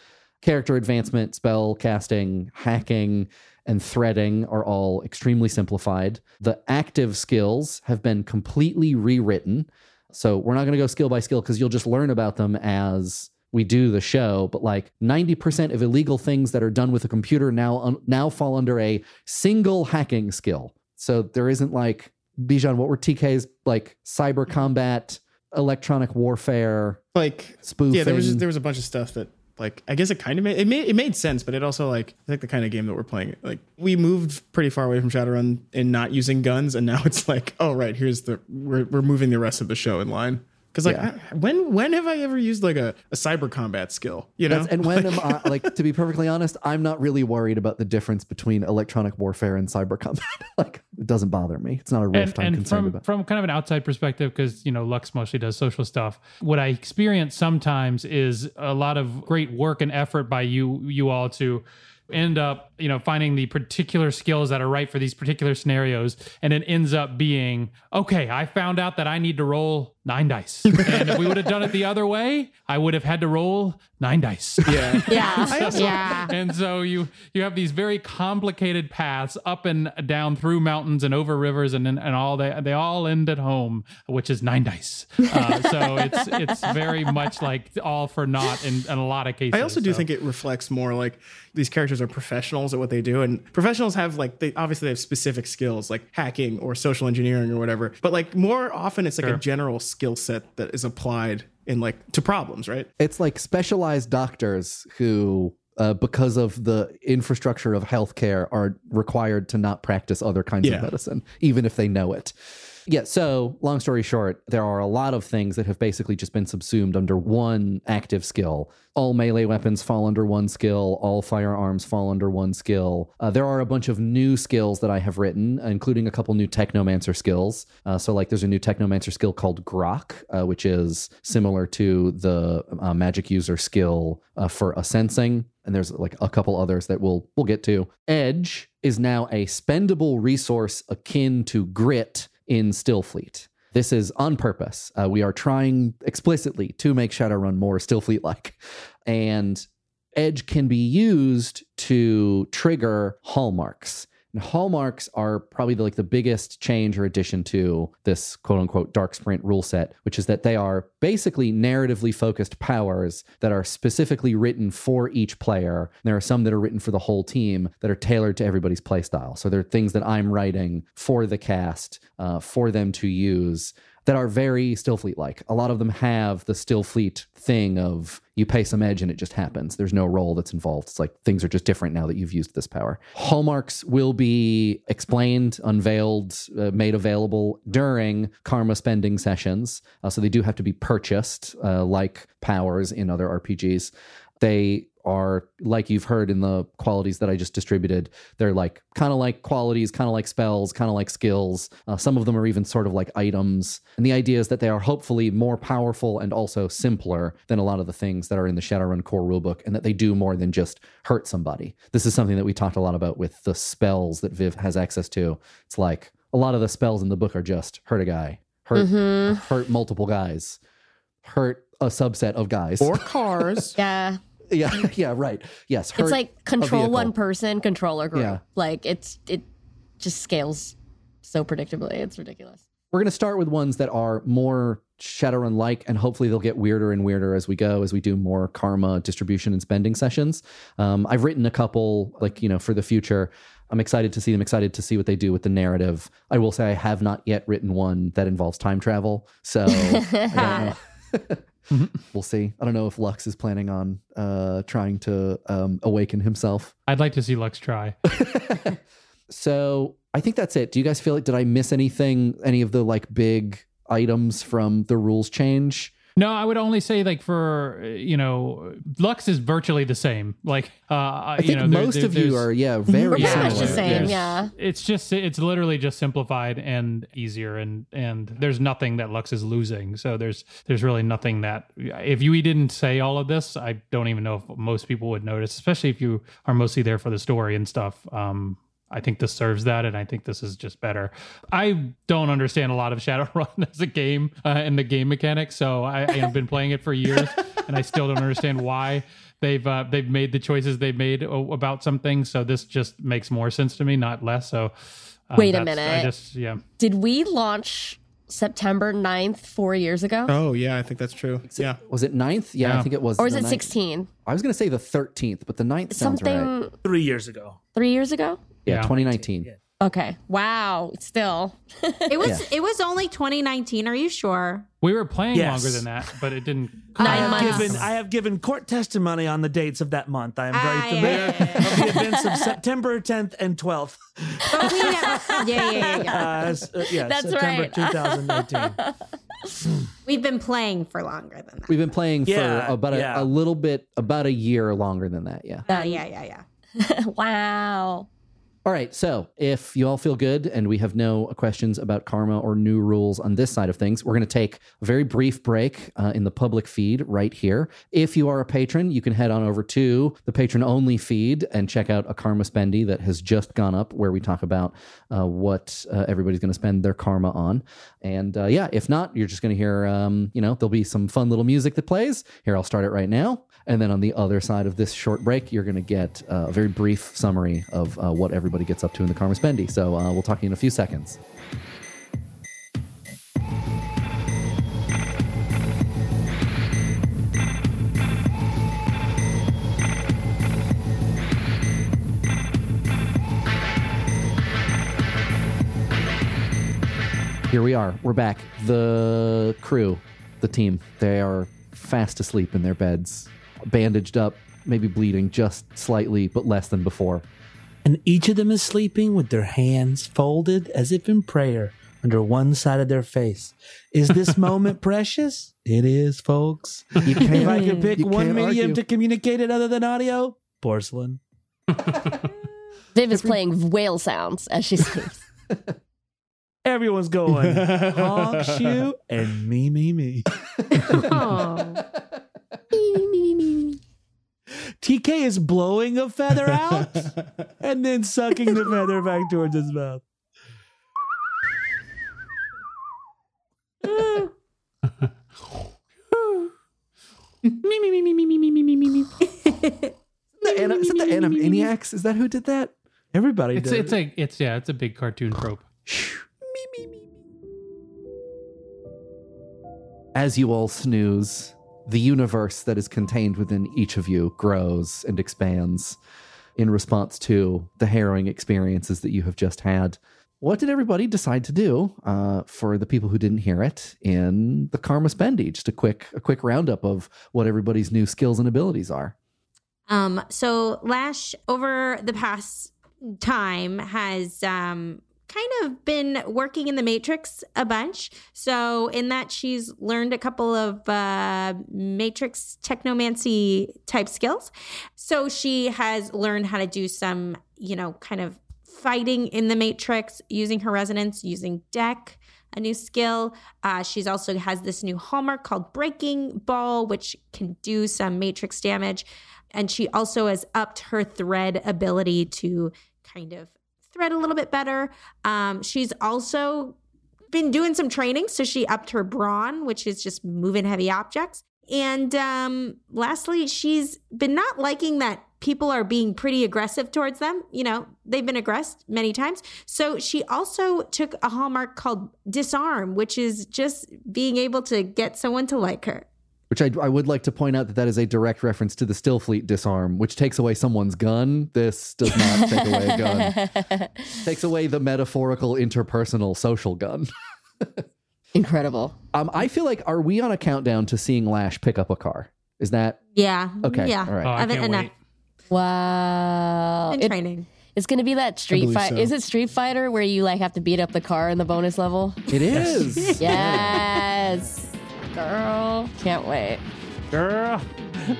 Character advancement spell casting hacking and threading are all extremely simplified. The active skills have been completely rewritten. So we're not going to go skill by skill because you'll just learn about them as we do the show, but like 90% of illegal things that are done with a computer now now fall under a single hacking skill. So there isn't like Bijan, what were TK's like cyber combat, electronic warfare, Like spoofing? yeah, there was just, there was a bunch of stuff that like I guess it kind of made it made it made sense, but it also like I think the kind of game that we're playing. Like we moved pretty far away from Shadowrun and not using guns, and now it's like, oh right, here's the we're we're moving the rest of the show in line. Because like Yeah. I- when when have I ever used like a, a cyber combat skill? You know, That's, and when (laughs) am I like to be perfectly honest, I'm not really worried about the difference between electronic warfare and cyber combat. (laughs) like it doesn't bother me. It's not a rift and, I'm and concerned from about. from kind of an outside perspective because you know lux mostly does social stuff what i experience sometimes is a lot of great work and effort by you you all to end up, you know, finding the particular skills that are right for these particular scenarios. And it ends up being, okay, I found out that I need to roll nine dice. (laughs) and if we would have done it the other way, I would have had to roll nine dice. Yeah. (laughs) Yeah. yeah. and so you you have these very complicated paths up and down through mountains and over rivers and and all they they all end at home, which is nine dice. Uh, so it's it's very much like all for naught in, in a lot of cases. I also do So- think it reflects more like these characters are professionals at what they do, and professionals have like they obviously they have specific skills like hacking or social engineering or whatever. But like more often, it's like Sure. a general skill set that is applied in like to problems, right? It's like specialized doctors who, uh, because of the infrastructure of healthcare, are required to not practice other kinds Yeah. of medicine, even if they know it. Yeah, so long story short, there are a lot of things that have basically just been subsumed under one active skill. All melee weapons fall under one skill, all firearms fall under one skill. Uh, there are a bunch of new skills that I have written, including a couple new technomancer skills. Uh, so, like, there's a new technomancer skill called Grok, uh, which is similar to the uh, magic user skill uh, for a sensing and there's like a couple others that we'll we'll get to. Edge is now a spendable resource akin to grit in Stillfleet. This is on purpose. Uh, we are trying explicitly to make Shadowrun more Stillfleet like, and Edge can be used to trigger hallmarks. And hallmarks are probably the, like the biggest change or addition to this quote unquote dark sprint rule set, which is that they are basically narratively focused powers that are specifically written for each player. There are some that are written for the whole team that are tailored to everybody's playstyle. So they're things that I'm writing for the cast uh, for them to use that are very Stillfleet like. A lot of them have the Stillfleet thing of you pay some edge and it just happens. There's no role that's involved. It's like things are just different now that you've used this power. Hallmarks will be explained, unveiled, uh, made available during karma spending sessions. Uh, so they do have to be purchased, uh, like powers in other RPGs. They are like you've heard in the qualities that I just distributed. They're like kind of like qualities, kind of like spells, kind of like skills. Uh, some of them are even sort of like items. And the idea is that they are hopefully more powerful and also simpler than a lot of the things that are in the Shadowrun core rulebook, and that they do more than just hurt somebody. This is something that we talked a lot about with the spells that Viv has access to. It's like a lot of the spells in the book are just hurt a guy, hurt hurt multiple guys, hurt a subset of guys. Or cars. (laughs) Yeah. Yeah, (laughs) yeah, right. Yes, It's like control one person, controller group. Yeah. Like it's it just scales so predictably. It's ridiculous. We're going to start with ones that are more Shadowrun like, and hopefully they'll get weirder and weirder as we go, as we do more karma distribution and spending sessions. Um, I've written a couple, like, you know, for the future. I'm excited to see them, excited to see what they do with the narrative. I will say I have not yet written one that involves time travel. So (laughs) (laughs) Don't we'll see. I don't know if Lux is planning on uh, trying to um, awaken himself. I'd like to see Lux try. (laughs) So I think that's it. Do you guys feel like did I miss anything? Any of the like big items from the rules change? No, I would only say like for uh, you know, Lux is virtually the same. Like uh, I think you know, most there- of you are yeah very We're similar. much the same, There's- yeah. It's just it's literally just simplified and easier and and there's nothing that Lux is losing. So there's there's really nothing that if you didn't say all of this, I don't even know if most people would notice, especially if you are mostly there for the story and stuff. Um I think this serves that, and I think this is just better. I don't understand a lot of Shadowrun (laughs) as a game uh, and the game mechanics, so I, I have been playing it for years, and I still don't understand why they've uh, they've made the choices they've made o- about some things. So this just makes more sense to me, not less. So um, Wait a that's- I minute. just yeah. Did we launch September 9th four years ago? Oh yeah, I think that's true. Yeah. Was it 9th? Yeah, I think it was. or is it 16? I was going to say the 13th, but the 9th sounds Something right. Three years ago. three years ago? Yeah, Yeah. 2019. Yeah. Okay. Wow. Still. (laughs) It was it was only 2019. Are you sure? We were playing Yes. longer than that, but it didn't. Nine I have months. given I have given court testimony on the dates of that month. I am very Ah, familiar yeah, yeah. (laughs) of the events of September 10th and 12th. But we never, (laughs) yeah, yeah, yeah, yeah. Uh, s- uh, yeah, That's September right. 2019. We've been playing for longer than that. We've been playing Yeah, for about a, a little bit, about a year longer than that. Yeah. Uh, yeah, yeah, yeah. wow. All right, so if you all feel good and we have no questions about karma or new rules on this side of things, we're going to take a very brief break uh, in the public feed right here. If you are a patron, you can head on over to the patron only feed and check out a karma spendy that has just gone up where we talk about uh, what uh, everybody's going to spend their karma on. And uh, yeah, if not, you're just going to hear, um, you know, there'll be some fun little music that plays. Here, I'll start it right now. And then on the other side of this short break, you're going to get uh, a very brief summary of uh, gets up to in the Karma Spendy. So uh, we'll talk to you in a few seconds. Here we are. We're back. The crew, the team, they are fast asleep in their beds, bandaged up, maybe bleeding just slightly, but less than before. And each of them is sleeping with their hands folded as if in prayer under one side of their face. Is this (laughs) moment precious? It is, folks. You If I can't, could pick you one medium argue. to communicate it other than audio, porcelain. (laughs) Viv is playing whale sounds as she sleeps. (laughs) Everyone's going honk, shoot, and me, me, me. Oh. TK is blowing a feather out (laughs) and then sucking the feather back towards his mouth. the Ana- is it the Animaniacs? Is that who did that? Everybody It's does. it's a it's yeah it's a big cartoon trope. As you all snooze, the universe that is contained within each of you grows and expands in response to the harrowing experiences that you have just had. What did everybody decide to do uh, for the people who didn't hear it in the Karma Spendy? Just a quick, a quick roundup of what everybody's new skills and abilities are. Um, so Lash over the past time has um kind of been working in the Matrix a bunch. So in that she's learned a couple of uh Matrix technomancy type skills. So she has learned how to do some, you know, kind of fighting in the Matrix using her resonance, using deck a new skill. Uh, she's also has this new hallmark called Breaking Ball, which can do some matrix damage. And she also has upped her thread ability to kind of thread a little bit better. Um, she's also been doing some training. So she upped her brawn, which is just moving heavy objects. And um, lastly, she's been not liking that people are being pretty aggressive towards them. You know, they've been aggressed many times. So she also took a hallmark called disarm, which is just being able to get someone to like her. Which I, I would like to point out that that is a direct reference to the Stillfleet disarm, which takes away someone's gun. This does not take away a gun. (laughs) takes away the metaphorical, interpersonal, social gun. (laughs) Incredible. Um, I feel like are we on a countdown to seeing Lash pick up a car? Is that Yeah. okay? Yeah. All right. Oh, I I've can't enough wait. Wow. in It- training. it's gonna be that Street believe Fight. so. Is it Street Fighter where you like have to beat up the car in the bonus level? It is. (laughs) Yes. Girl. Can't wait. Girl,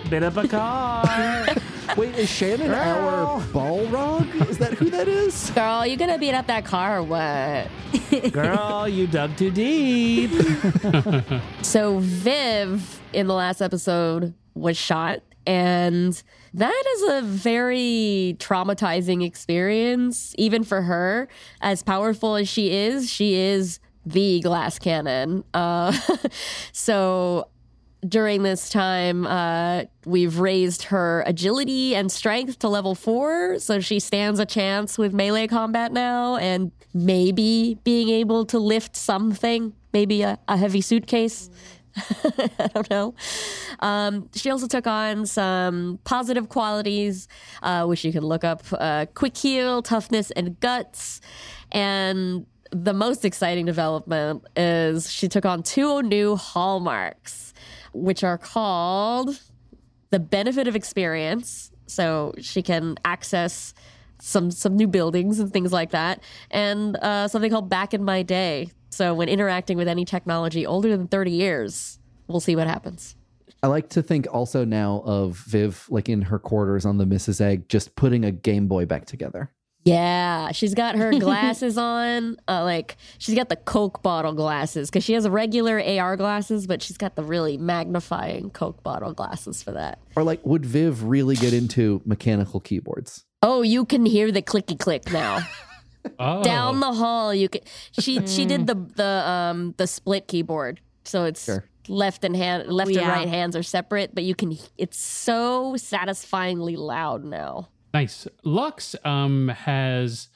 bit up a car. (laughs) Wait, is Shannon our ball Balrog? Is that who that is? Girl, you gonna beat up that car or what? Girl, you dug too deep. (laughs) So Viv in the last episode was shot and that is a very traumatizing experience even for her as powerful as she is she is the glass cannon uh, (laughs) so during this time uh, we've raised her agility and strength to level four so she stands a chance with melee combat now and maybe being able to lift something maybe a, a heavy suitcase (laughs) I don't know. Um, she also took on some positive qualities, uh, which you can look up uh, quick heal, toughness, and guts. And the most exciting development is she took on two new hallmarks, which are called the benefit of experience. So she can access some some new buildings and things like that, and uh, something called Back in My Day. So when interacting with any technology older than thirty years, we'll see what happens. I like to think also now of Viv, like in her quarters on the Mrs. Egg, just putting a Game Boy back together. Yeah, she's got her (laughs) glasses on. Uh, like she's got the Coke bottle glasses because she has regular AR glasses, but she's got the really magnifying Coke bottle glasses for that. Or like, would Viv really get into mechanical keyboards? Oh, you can hear the clicky click now. (laughs) Oh, Down the hall, you can. She she did the the um the split keyboard, so it's Sure. left and hand left and Yeah. right hands are separate, but you can. It's so satisfyingly loud now. Nice. Lux um, has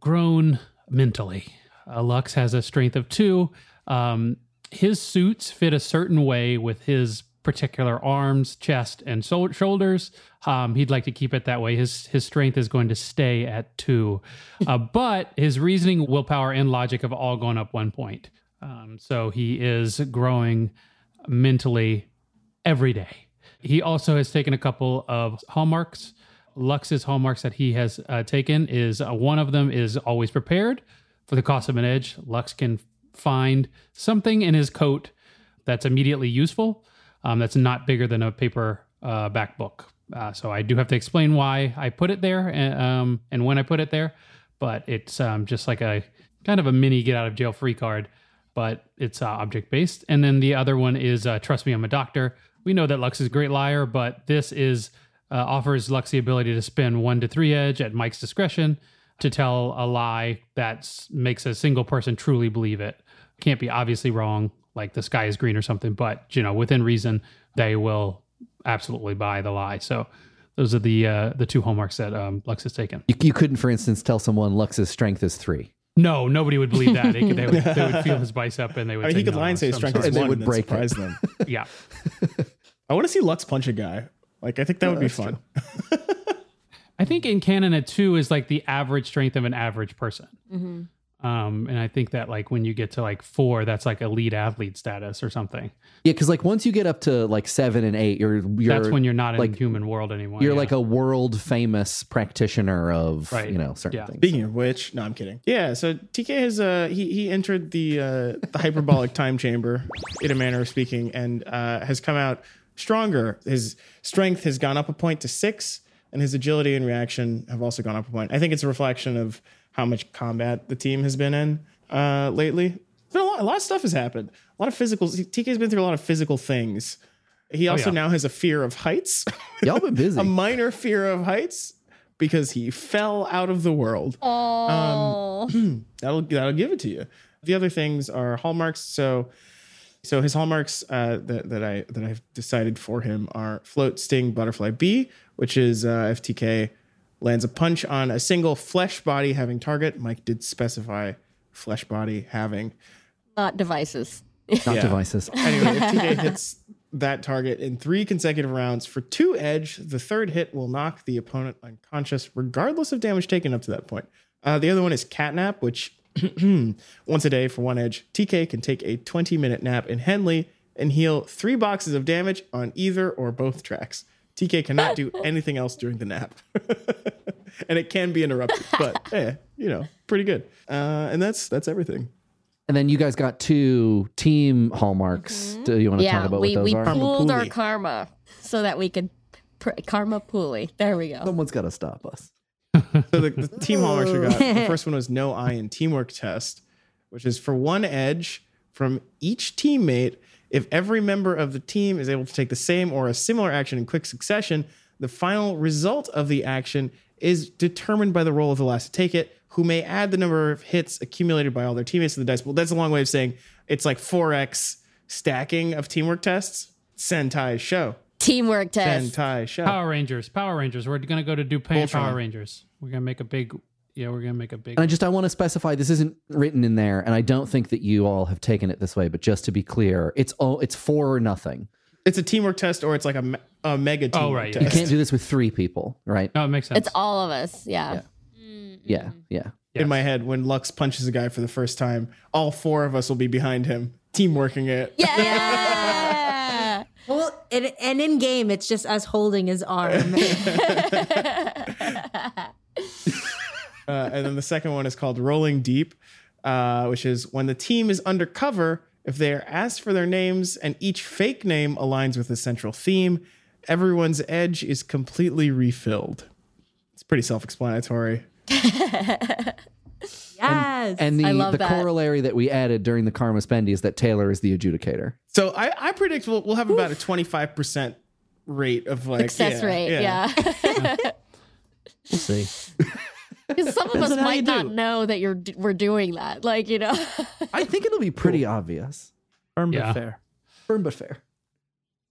grown mentally. Uh, Lux has a strength of two. Um, his suits fit a certain way with his particular arms, chest, and so- shoulders. Um, he'd like to keep it that way. His his strength is going to stay at two, uh, (laughs) but his reasoning, willpower, and logic have all gone up one point. Um, so he is growing mentally every day. He also has taken a couple of hallmarks. Lux's hallmarks that he has uh, taken is uh, one of them is always prepared for the cost of an edge. Lux can find something in his coat that's immediately useful. Um, that's not bigger than a paper uh, back book. Uh, so I do have to explain why I put it there and, um, and when I put it there. But it's um, just like a kind of a mini get out of jail free card, but it's uh, object based. And then the other one is uh, trust me, I'm a doctor. We know that Lux is a great liar, but this is uh, offers Lux the ability to spin one to three edge at Mike's discretion to tell a lie that makes a single person truly believe it. Can't be obviously wrong, like the sky is green or something, but you know, within reason, they will absolutely buy the lie. So those are the uh, the two hallmarks that um, Lux has taken. You, you couldn't, for instance, tell someone Lux's strength is three. No, nobody would believe that. They, could, they, would, they would feel his bicep and they would. I mean, say, he could no, lie and say his I'm strength sorry." is they would and break surprise it. them. (laughs) Yeah, I want to see Lux punch a guy. Like I think that would be fun. (laughs) I think in Canada a two is like the average strength of an average person. Um, and I think that like when you get to like four, that's like elite athlete status or something. Yeah, because like once you get up to like seven and eight, you're you're that's when you're not in like the human world anymore. you're yeah. like a world famous practitioner of Right. you know certain Yeah. things. Speaking of which, no, I'm kidding. Yeah, so TK has uh he he entered the uh the hyperbolic (laughs) time chamber in a manner of speaking and uh has come out stronger. His strength has gone up a point to six, and his agility and reaction have also gone up a point. I think it's a reflection of how much combat the team has been in uh lately. Been a lot, a lot of stuff has happened. A lot of physical. TK's been through a lot of physical things. He also yeah. now has a fear of heights. (laughs) Y'all been busy. (laughs) a minor fear of heights because he fell out of the world. Oh, (clears throat) That'll that'll give it to you. The other things are hallmarks. So so his hallmarks uh, that that I that I've decided for him are float, sting, butterfly, bee, which is uh, FTK lands a punch on a single flesh body having target. Mike did specify flesh body having. not devices. Not Yeah. devices. (laughs) Anyway, if TK hits that target in three consecutive rounds for two edge, the third hit will knock the opponent unconscious, regardless of damage taken up to that point. Uh, the other one is catnap, which (clears throat) once a day for one edge, TK can take a 20 minute nap in Henley and heal three boxes of damage on either or both tracks. TK cannot do (laughs) anything else during the nap. (laughs) and it can be interrupted, but yeah, (laughs) you know, pretty good. Uh, and that's that's everything. And then you guys got two team hallmarks. Do you want to talk Yeah, about we what those we are? pooled our karma so that we could pr- karma pulley. There we go. Someone's got to stop us. So the, the team hallmarks we got. The (laughs) first one was no eye in teamwork test, which is for one edge from each teammate. If every member of the team is able to take the same or a similar action in quick succession, the final result of the action is determined by the roll of the last to take it, who may add the number of hits accumulated by all their teammates to the dice pool. That's a long way of saying it's like 4x stacking of teamwork tests. Sentai show. Teamwork test. Sentai show. Power Rangers. Power Rangers. We're gonna go to Dupin Voltron. Power Rangers. We're gonna make a big. Yeah, we're gonna make a big. And I just I want to specify this isn't written in there, and I don't think that you all have taken it this way. But just to be clear, it's all it's four or nothing. It's a teamwork test or it's like a, me- a mega team. Oh, right, yeah. You can't do this with three people, right? No, it makes sense. It's all of us. Yeah. Yeah, mm-hmm. yeah. in my head when Lux punches a guy for the first time, all four of us will be behind him, teamworking it. Yeah. (laughs) Well, and, and in game, it's just us holding his arm. (laughs) (laughs) (laughs) Uh, and then the second one is called Rolling Deep, uh, which is when the team is undercover, if they are asked for their names and each fake name aligns with the central theme, everyone's edge is completely refilled. It's pretty self explanatory. (laughs) Yes. And the, I love the that. corollary that we added during the Karma Spendy is that Taylor is the adjudicator. So I, I predict we'll, we'll have about a 25% rate of like Success yeah, rate, yeah. (laughs) We'll see. (laughs) Because some of us on how you might not do. know that you're we're doing that. Like you know, I think it'll be pretty obvious. Firm Yeah. but fair. Firm but fair.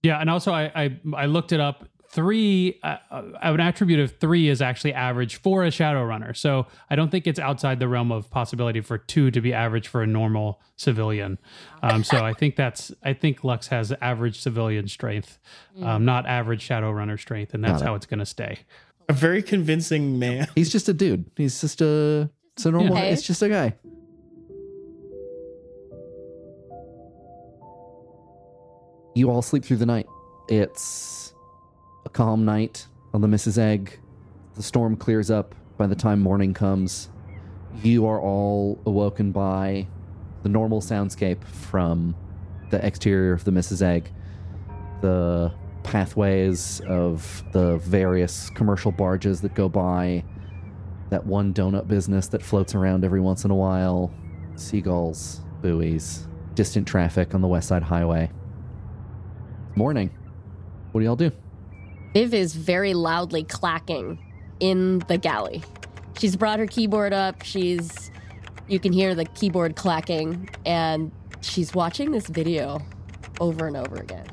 Yeah, and also I I, I looked it up. Three, uh, uh, an attribute of three is actually average for a shadow runner. So I don't think it's outside the realm of possibility for two to be average for a normal civilian. Um, so I (laughs) think that's I think Lux has average civilian strength, um, not average shadow runner strength, and that's Got it. how it's going to stay. A very convincing man. He's just a dude. He's just a it's a normal Yeah. it's just a guy. You all sleep through the night. It's a calm night on the Mrs. Egg. The storm clears up by the time morning comes. You are all awoken by the normal soundscape from the exterior of the Mrs. Egg. The pathways of the various commercial barges that go by, that one donut business that floats around every once in a while, seagulls, buoys, distant traffic on the West Side Highway. Morning. What do y'all do? Viv is very loudly clacking in the galley. She's brought her keyboard up. She's you can hear the keyboard clacking, and she's watching this video over and over again.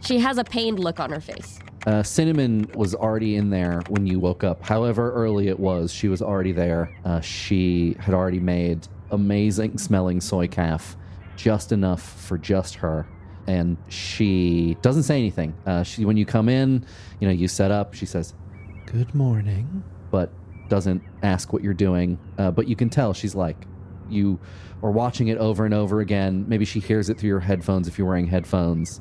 She has a pained look on her face. Uh, Cinnamon was already in there when you woke up. However early it was, she was already there. Uh, she had already made amazing smelling soycaf, just enough for just her. And she doesn't say anything. Uh, she, when you come in, you know, you set up. She says, "Good morning," but doesn't ask what you're doing. Uh, but you can tell she's like, you are watching it over and over again. Maybe she hears it through your headphones if you're wearing headphones.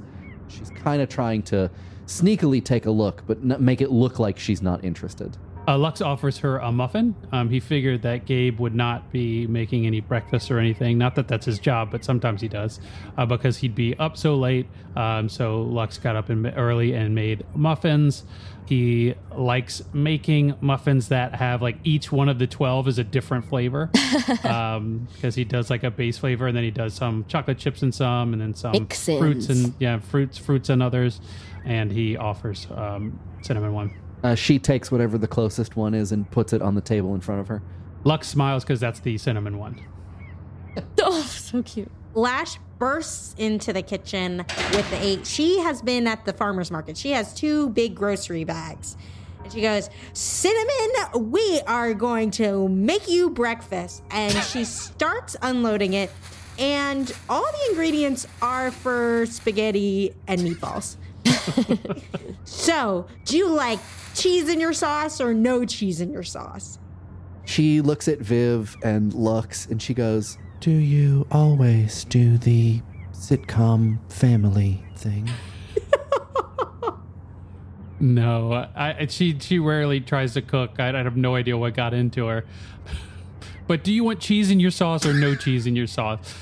She's kind of trying to sneakily take a look, but n- make it look like she's not interested. Uh, Lux offers her a muffin. Um, he figured that Gabe would not be making any breakfast or anything. Not that that's his job, but sometimes he does, uh, because he'd be up so late. Um, so Lux got up in early and made muffins. He likes making muffins that have like each one of the 12 is a different flavor. (laughs) um, because he does like a base flavor and then he does some chocolate chips and some, and then some Mix-ins. fruits and yeah, fruits, fruits and others. And he offers um, cinnamon one. Uh, she takes whatever the closest one is and puts it on the table in front of her. Lux smiles because that's the cinnamon one. (laughs) Oh, so cute. Lash bursts into the kitchen with the eight. She has been at the farmer's market. She has two big grocery bags. And she goes, Cinnamon, we are going to make you breakfast. And she (laughs) starts unloading it. And all the ingredients are for spaghetti and meatballs. (laughs) so, do you like cheese in your sauce or no cheese in your sauce? She looks at Viv and Lux and she goes, Do you always do the sitcom family thing? (laughs) No, I, I- she she rarely tries to cook. I, I have no idea what got into her. (laughs) But do you want cheese in your sauce or no cheese in your sauce?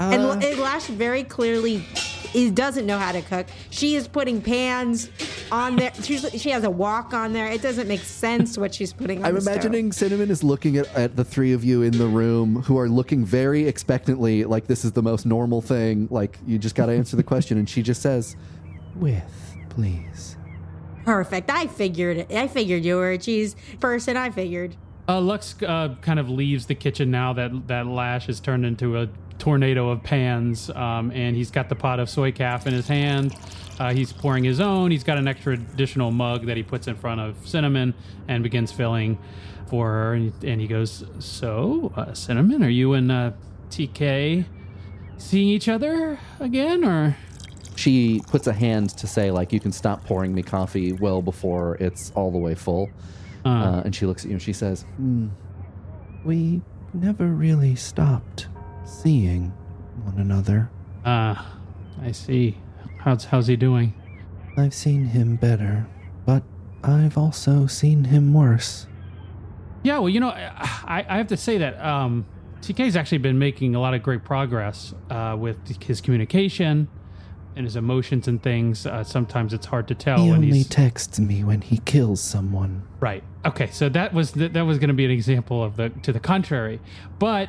And, uh, and Lash very clearly is, doesn't know how to cook. She is putting pans on there. She's, she has a wok on there. It doesn't make sense what she's putting on I'm the stove. imagining Cinnamon is looking at, at the three of you in the room who are looking very expectantly like this is the most normal thing. Like, you just got to answer the question. And she just says, With, please. Perfect. I figured it. I figured you were a cheese person. I figured. Uh, Lux uh, kind of leaves the kitchen now that that Lash has turned into a tornado of pans, um, and he's got the pot of soycaf in his hand. Uh, he's pouring his own. He's got an extra additional mug that he puts in front of Cinnamon and begins filling for her. And, and he goes, "So, uh, Cinnamon, are you and uh, TK seeing each other again, or?" She puts a hand to say, like, you can stop pouring me coffee well before it's all the way full. Uh, and she looks at you and she says, hmm, We never really stopped seeing one another. Ah, I see. How's how's he doing? I've seen him better, but I've also seen him worse. Yeah, well, you know, I, I have to say that um, TK's actually been making a lot of great progress uh, with his communication. and his emotions and things. Uh, sometimes it's hard to tell He when only he's texts me when he kills someone. right. Okay, so that was th- that was going to be an example of the to the contrary, but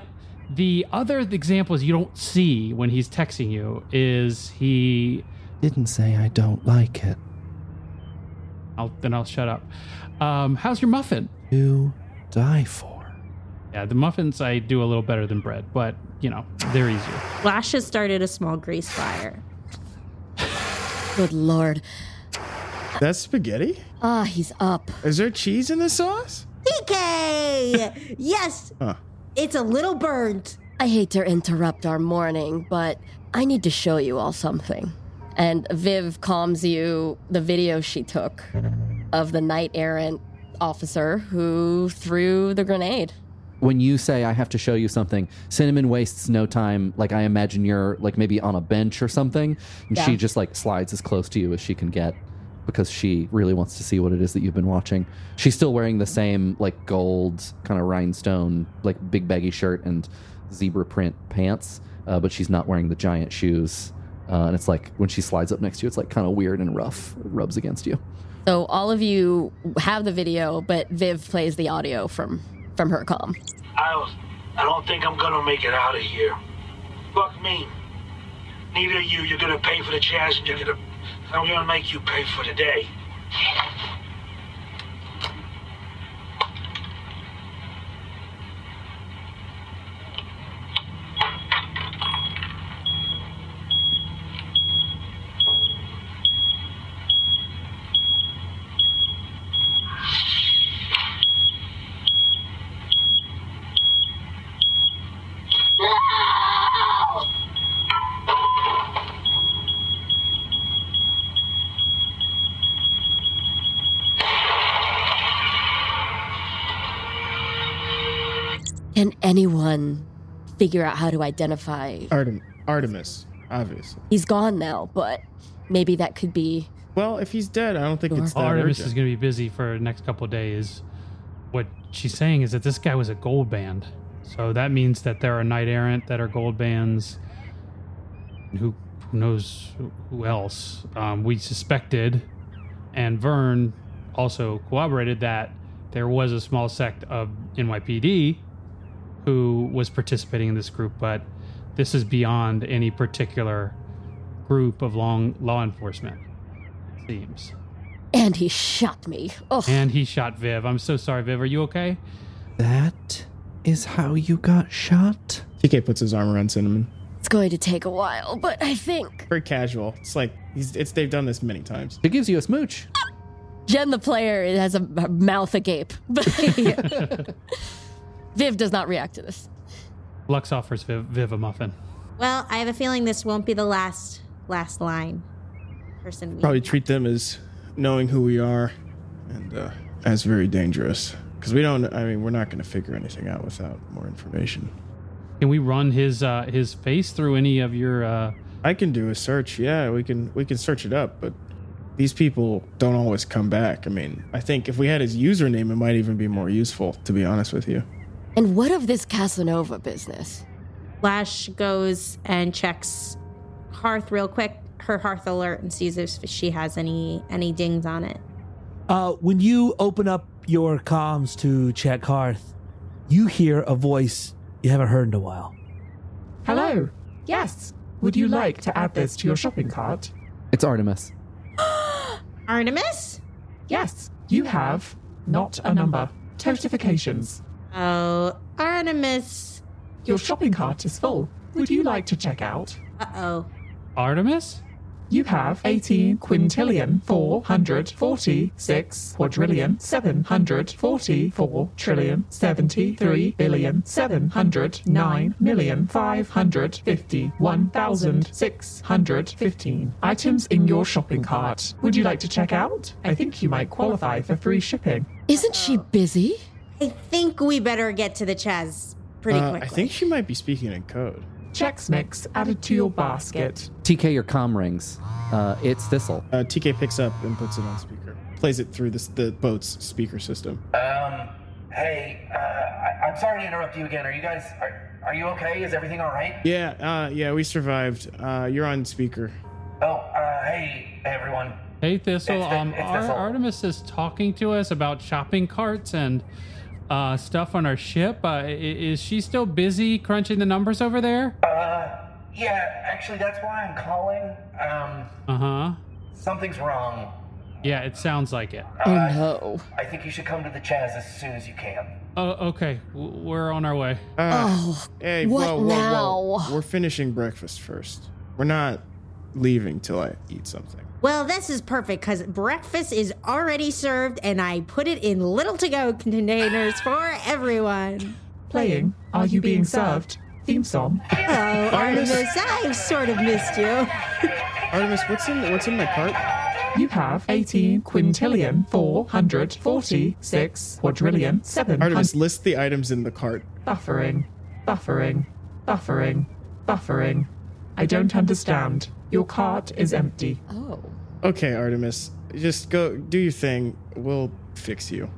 the other examples you don't see when he's texting you is he. Didn't say I don't like it. I'll then I'll shut up. Um, how's your muffin? You die for. Yeah, the muffins I do a little better than bread, but you know they're easier. Flash has started a small grease fire. (sighs) Good lord. That's spaghetti? Ah, he's up. Is there cheese in the sauce? TK! (laughs) yes! Huh. It's a little burnt. I hate to interrupt our morning, but I need to show you all something. And Viv calms you the video she took of the knight errant officer who threw the grenade. When you say I have to show you something, Cinnamon wastes no time. Like I imagine you're like maybe on a bench or something, and she just like slides as close to you as she can get because she really wants to see what it is that you've been watching. She's still wearing the same like gold kind of rhinestone, like big baggy shirt and zebra print pants, uh, but she's not wearing the giant shoes. Uh, and it's like when she slides up next to you, it's like kind of weird and rough. It rubs against you. So all of you have the video, but Viv plays the audio from from her comm. I was, I don't think I'm gonna make it out of here. Fuck me. Neither of you, you're gonna pay for the chance and you're gonna, I'm gonna make you pay for the day. Can anyone figure out how to identify? Artem- Artemis, obviously. He's gone now, but maybe that could be. Well, if he's dead, I don't think it's that Artemis urgent. is going to be busy for the next couple of days. What she's saying is that this guy was a gold band, so that means that there are knight errant that are gold bands. Who who knows who else? Um, we suspected, and Vern also corroborated that there was a small sect of NYPD who was participating in this group, but this is beyond any particular group of long law enforcement. it Seems. And he shot me. Oh, And he shot Viv. I'm so sorry, Viv. Are you okay? That is how you got shot? TK puts his arm around Cinnamon. it's going to take a while, but I think Very casual. It's like he's it's they've done this many times. It gives you a smooch. Jen, the player, has a, a mouth agape. (laughs) (laughs) Viv does not react to this. Lux offers Viv, Viv a muffin. Well, I have a feeling this won't be the last last line. Person we Probably treat them as knowing who we are, and uh, as very dangerous. Because we don't. I mean, we're not going to figure anything out without more information. Can we run his uh, his face through any of your? Uh, I can do a search. Yeah, we can we can search it up, but these people don't always come back. I mean, I think if we had his username, it might even be more useful. To be honest with you. And what of this Casanova business? Flash goes and checks Hearth real quick, her Hearth alert, and sees if she has any any dings on it. Uh, when you open up your comms to check Hearth, you hear a voice you haven't heard in a while. Hello. Yes. Would you like to add this to your shopping cart? It's Artemis. (gasps) Artemis? Yes. You have not a number. Totifications. Oh, Artemis. Your shopping cart is full. Would you like to check out? Uh oh. Artemis? You have 18 quintillion, 446 quadrillion, 744 trillion, 73 billion, 709 million, 551,615 items in your shopping cart. Would you like to check out? I think you might qualify for free shipping. Isn't she busy? I think we better get to the Chaz pretty Uh, quickly. I think she might be speaking in code. Chex Mix added to your basket. TK, your comm rings. Uh, it's Thistle. Uh, TK picks up and puts it on speaker. Plays it through this, the boat's speaker system. Um, hey, uh, I, I'm sorry to interrupt you again. Are you guys, are, are you okay? Is everything all right? Yeah, uh, yeah, we survived. Uh, you're on speaker. Oh, uh, hey, everyone. Hey Thistle, It's um, it's Ar- Thistle. Artemis is talking to us about shopping carts and uh, stuff on our ship. Uh, is she still busy crunching the numbers over there? Uh, yeah, actually, that's why I'm calling. Um, Uh huh. something's wrong. Yeah, it sounds like it. Oh no. I think you should come to the Chaz as soon as you can. Oh, okay. We're on our way. Uh, Oh, hey, what whoa, whoa, whoa. We're finishing breakfast first. We're not leaving till I eat something. Well, this is perfect because breakfast is already served and I put it in little to go containers (laughs) for everyone. Playing Are You Being Served? Theme song. Oh, Hello, Artemis. I've sort of missed you. (laughs) Artemis, what's in what's in my cart? You have 18 quintillion, 446 quadrillion, 700. Artemis, list the items in the cart. Buffering, buffering, buffering, buffering. I don't understand. Your cart is empty. Oh. Okay, Artemis, just go do your thing. We'll fix you.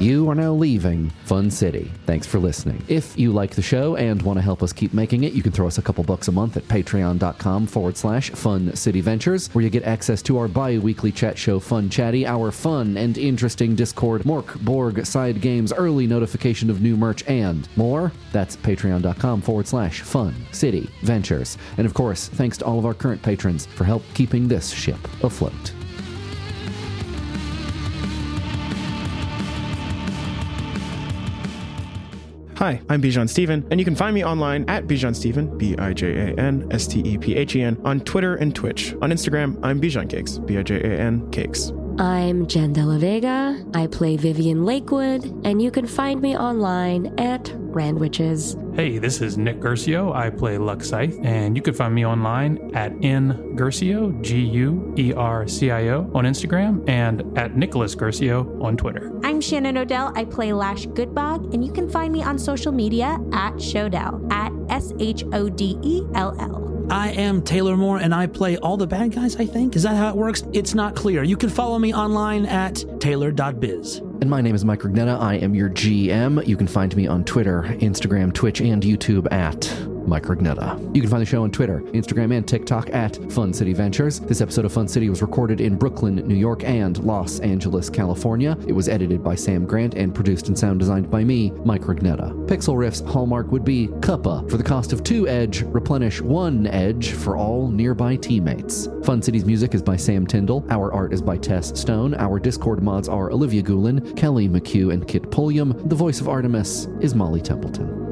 You are now leaving Fun City. Thanks for listening. If you like the show and want to help us keep making it, you can throw us a couple bucks a month at patreon.com forward slash Fun City Ventures, where you get access to our bi weekly chat show Fun Chatty, our fun and interesting Discord, Mork Borg side games, early notification of new merch, and more. That's patreon.com forward slash Fun City Ventures. And of course, thanks to all of our current patrons for help keeping this ship afloat. Hi, I'm Bijan Stephen, and you can find me online at Bijan Stephen, B I J A N S T E P H E N, on Twitter and Twitch. On Instagram, I'm Bijan Cakes, B I J A N Cakes. I'm Jen De La Vega. I play Vivian Lakewood, and you can find me online at Randwiches. Hey, this is Nick Guercio. I play Lux Scythe, and you can find me online at N Guercio, G U E R C I O, on Instagram, and at Nicholas Guercio on Twitter. I'm Shannon Odell. I play Lash Goodbog, and you can find me on social media at Shodell, at S H O D E L L. I am Taylor Moore and I play all the bad guys, I think. Is that how it works? It's not clear. You can follow me online at taylor.biz. And my name is Mike Rugnetta. I am your GM. You can find me on Twitter, Instagram, Twitch, and YouTube at Mike Rugnetta. You can find the show on Twitter, Instagram, and TikTok at Fun City Ventures. This episode of Fun City was recorded in Brooklyn, New York, and Los Angeles, California. It was edited by Sam Grant and produced and sound designed by me, Mike Rugnetta. Pixel Riff's hallmark would be Cuppa. For the cost of two edge, replenish one edge for all nearby teammates. Fun City's music is by Sam Tyndall. Our art is by Tess Stone. Our Discord mods are Olivia Goulin, Kelly McHugh, and Kit Pulliam. The voice of Artemis is Molly Templeton.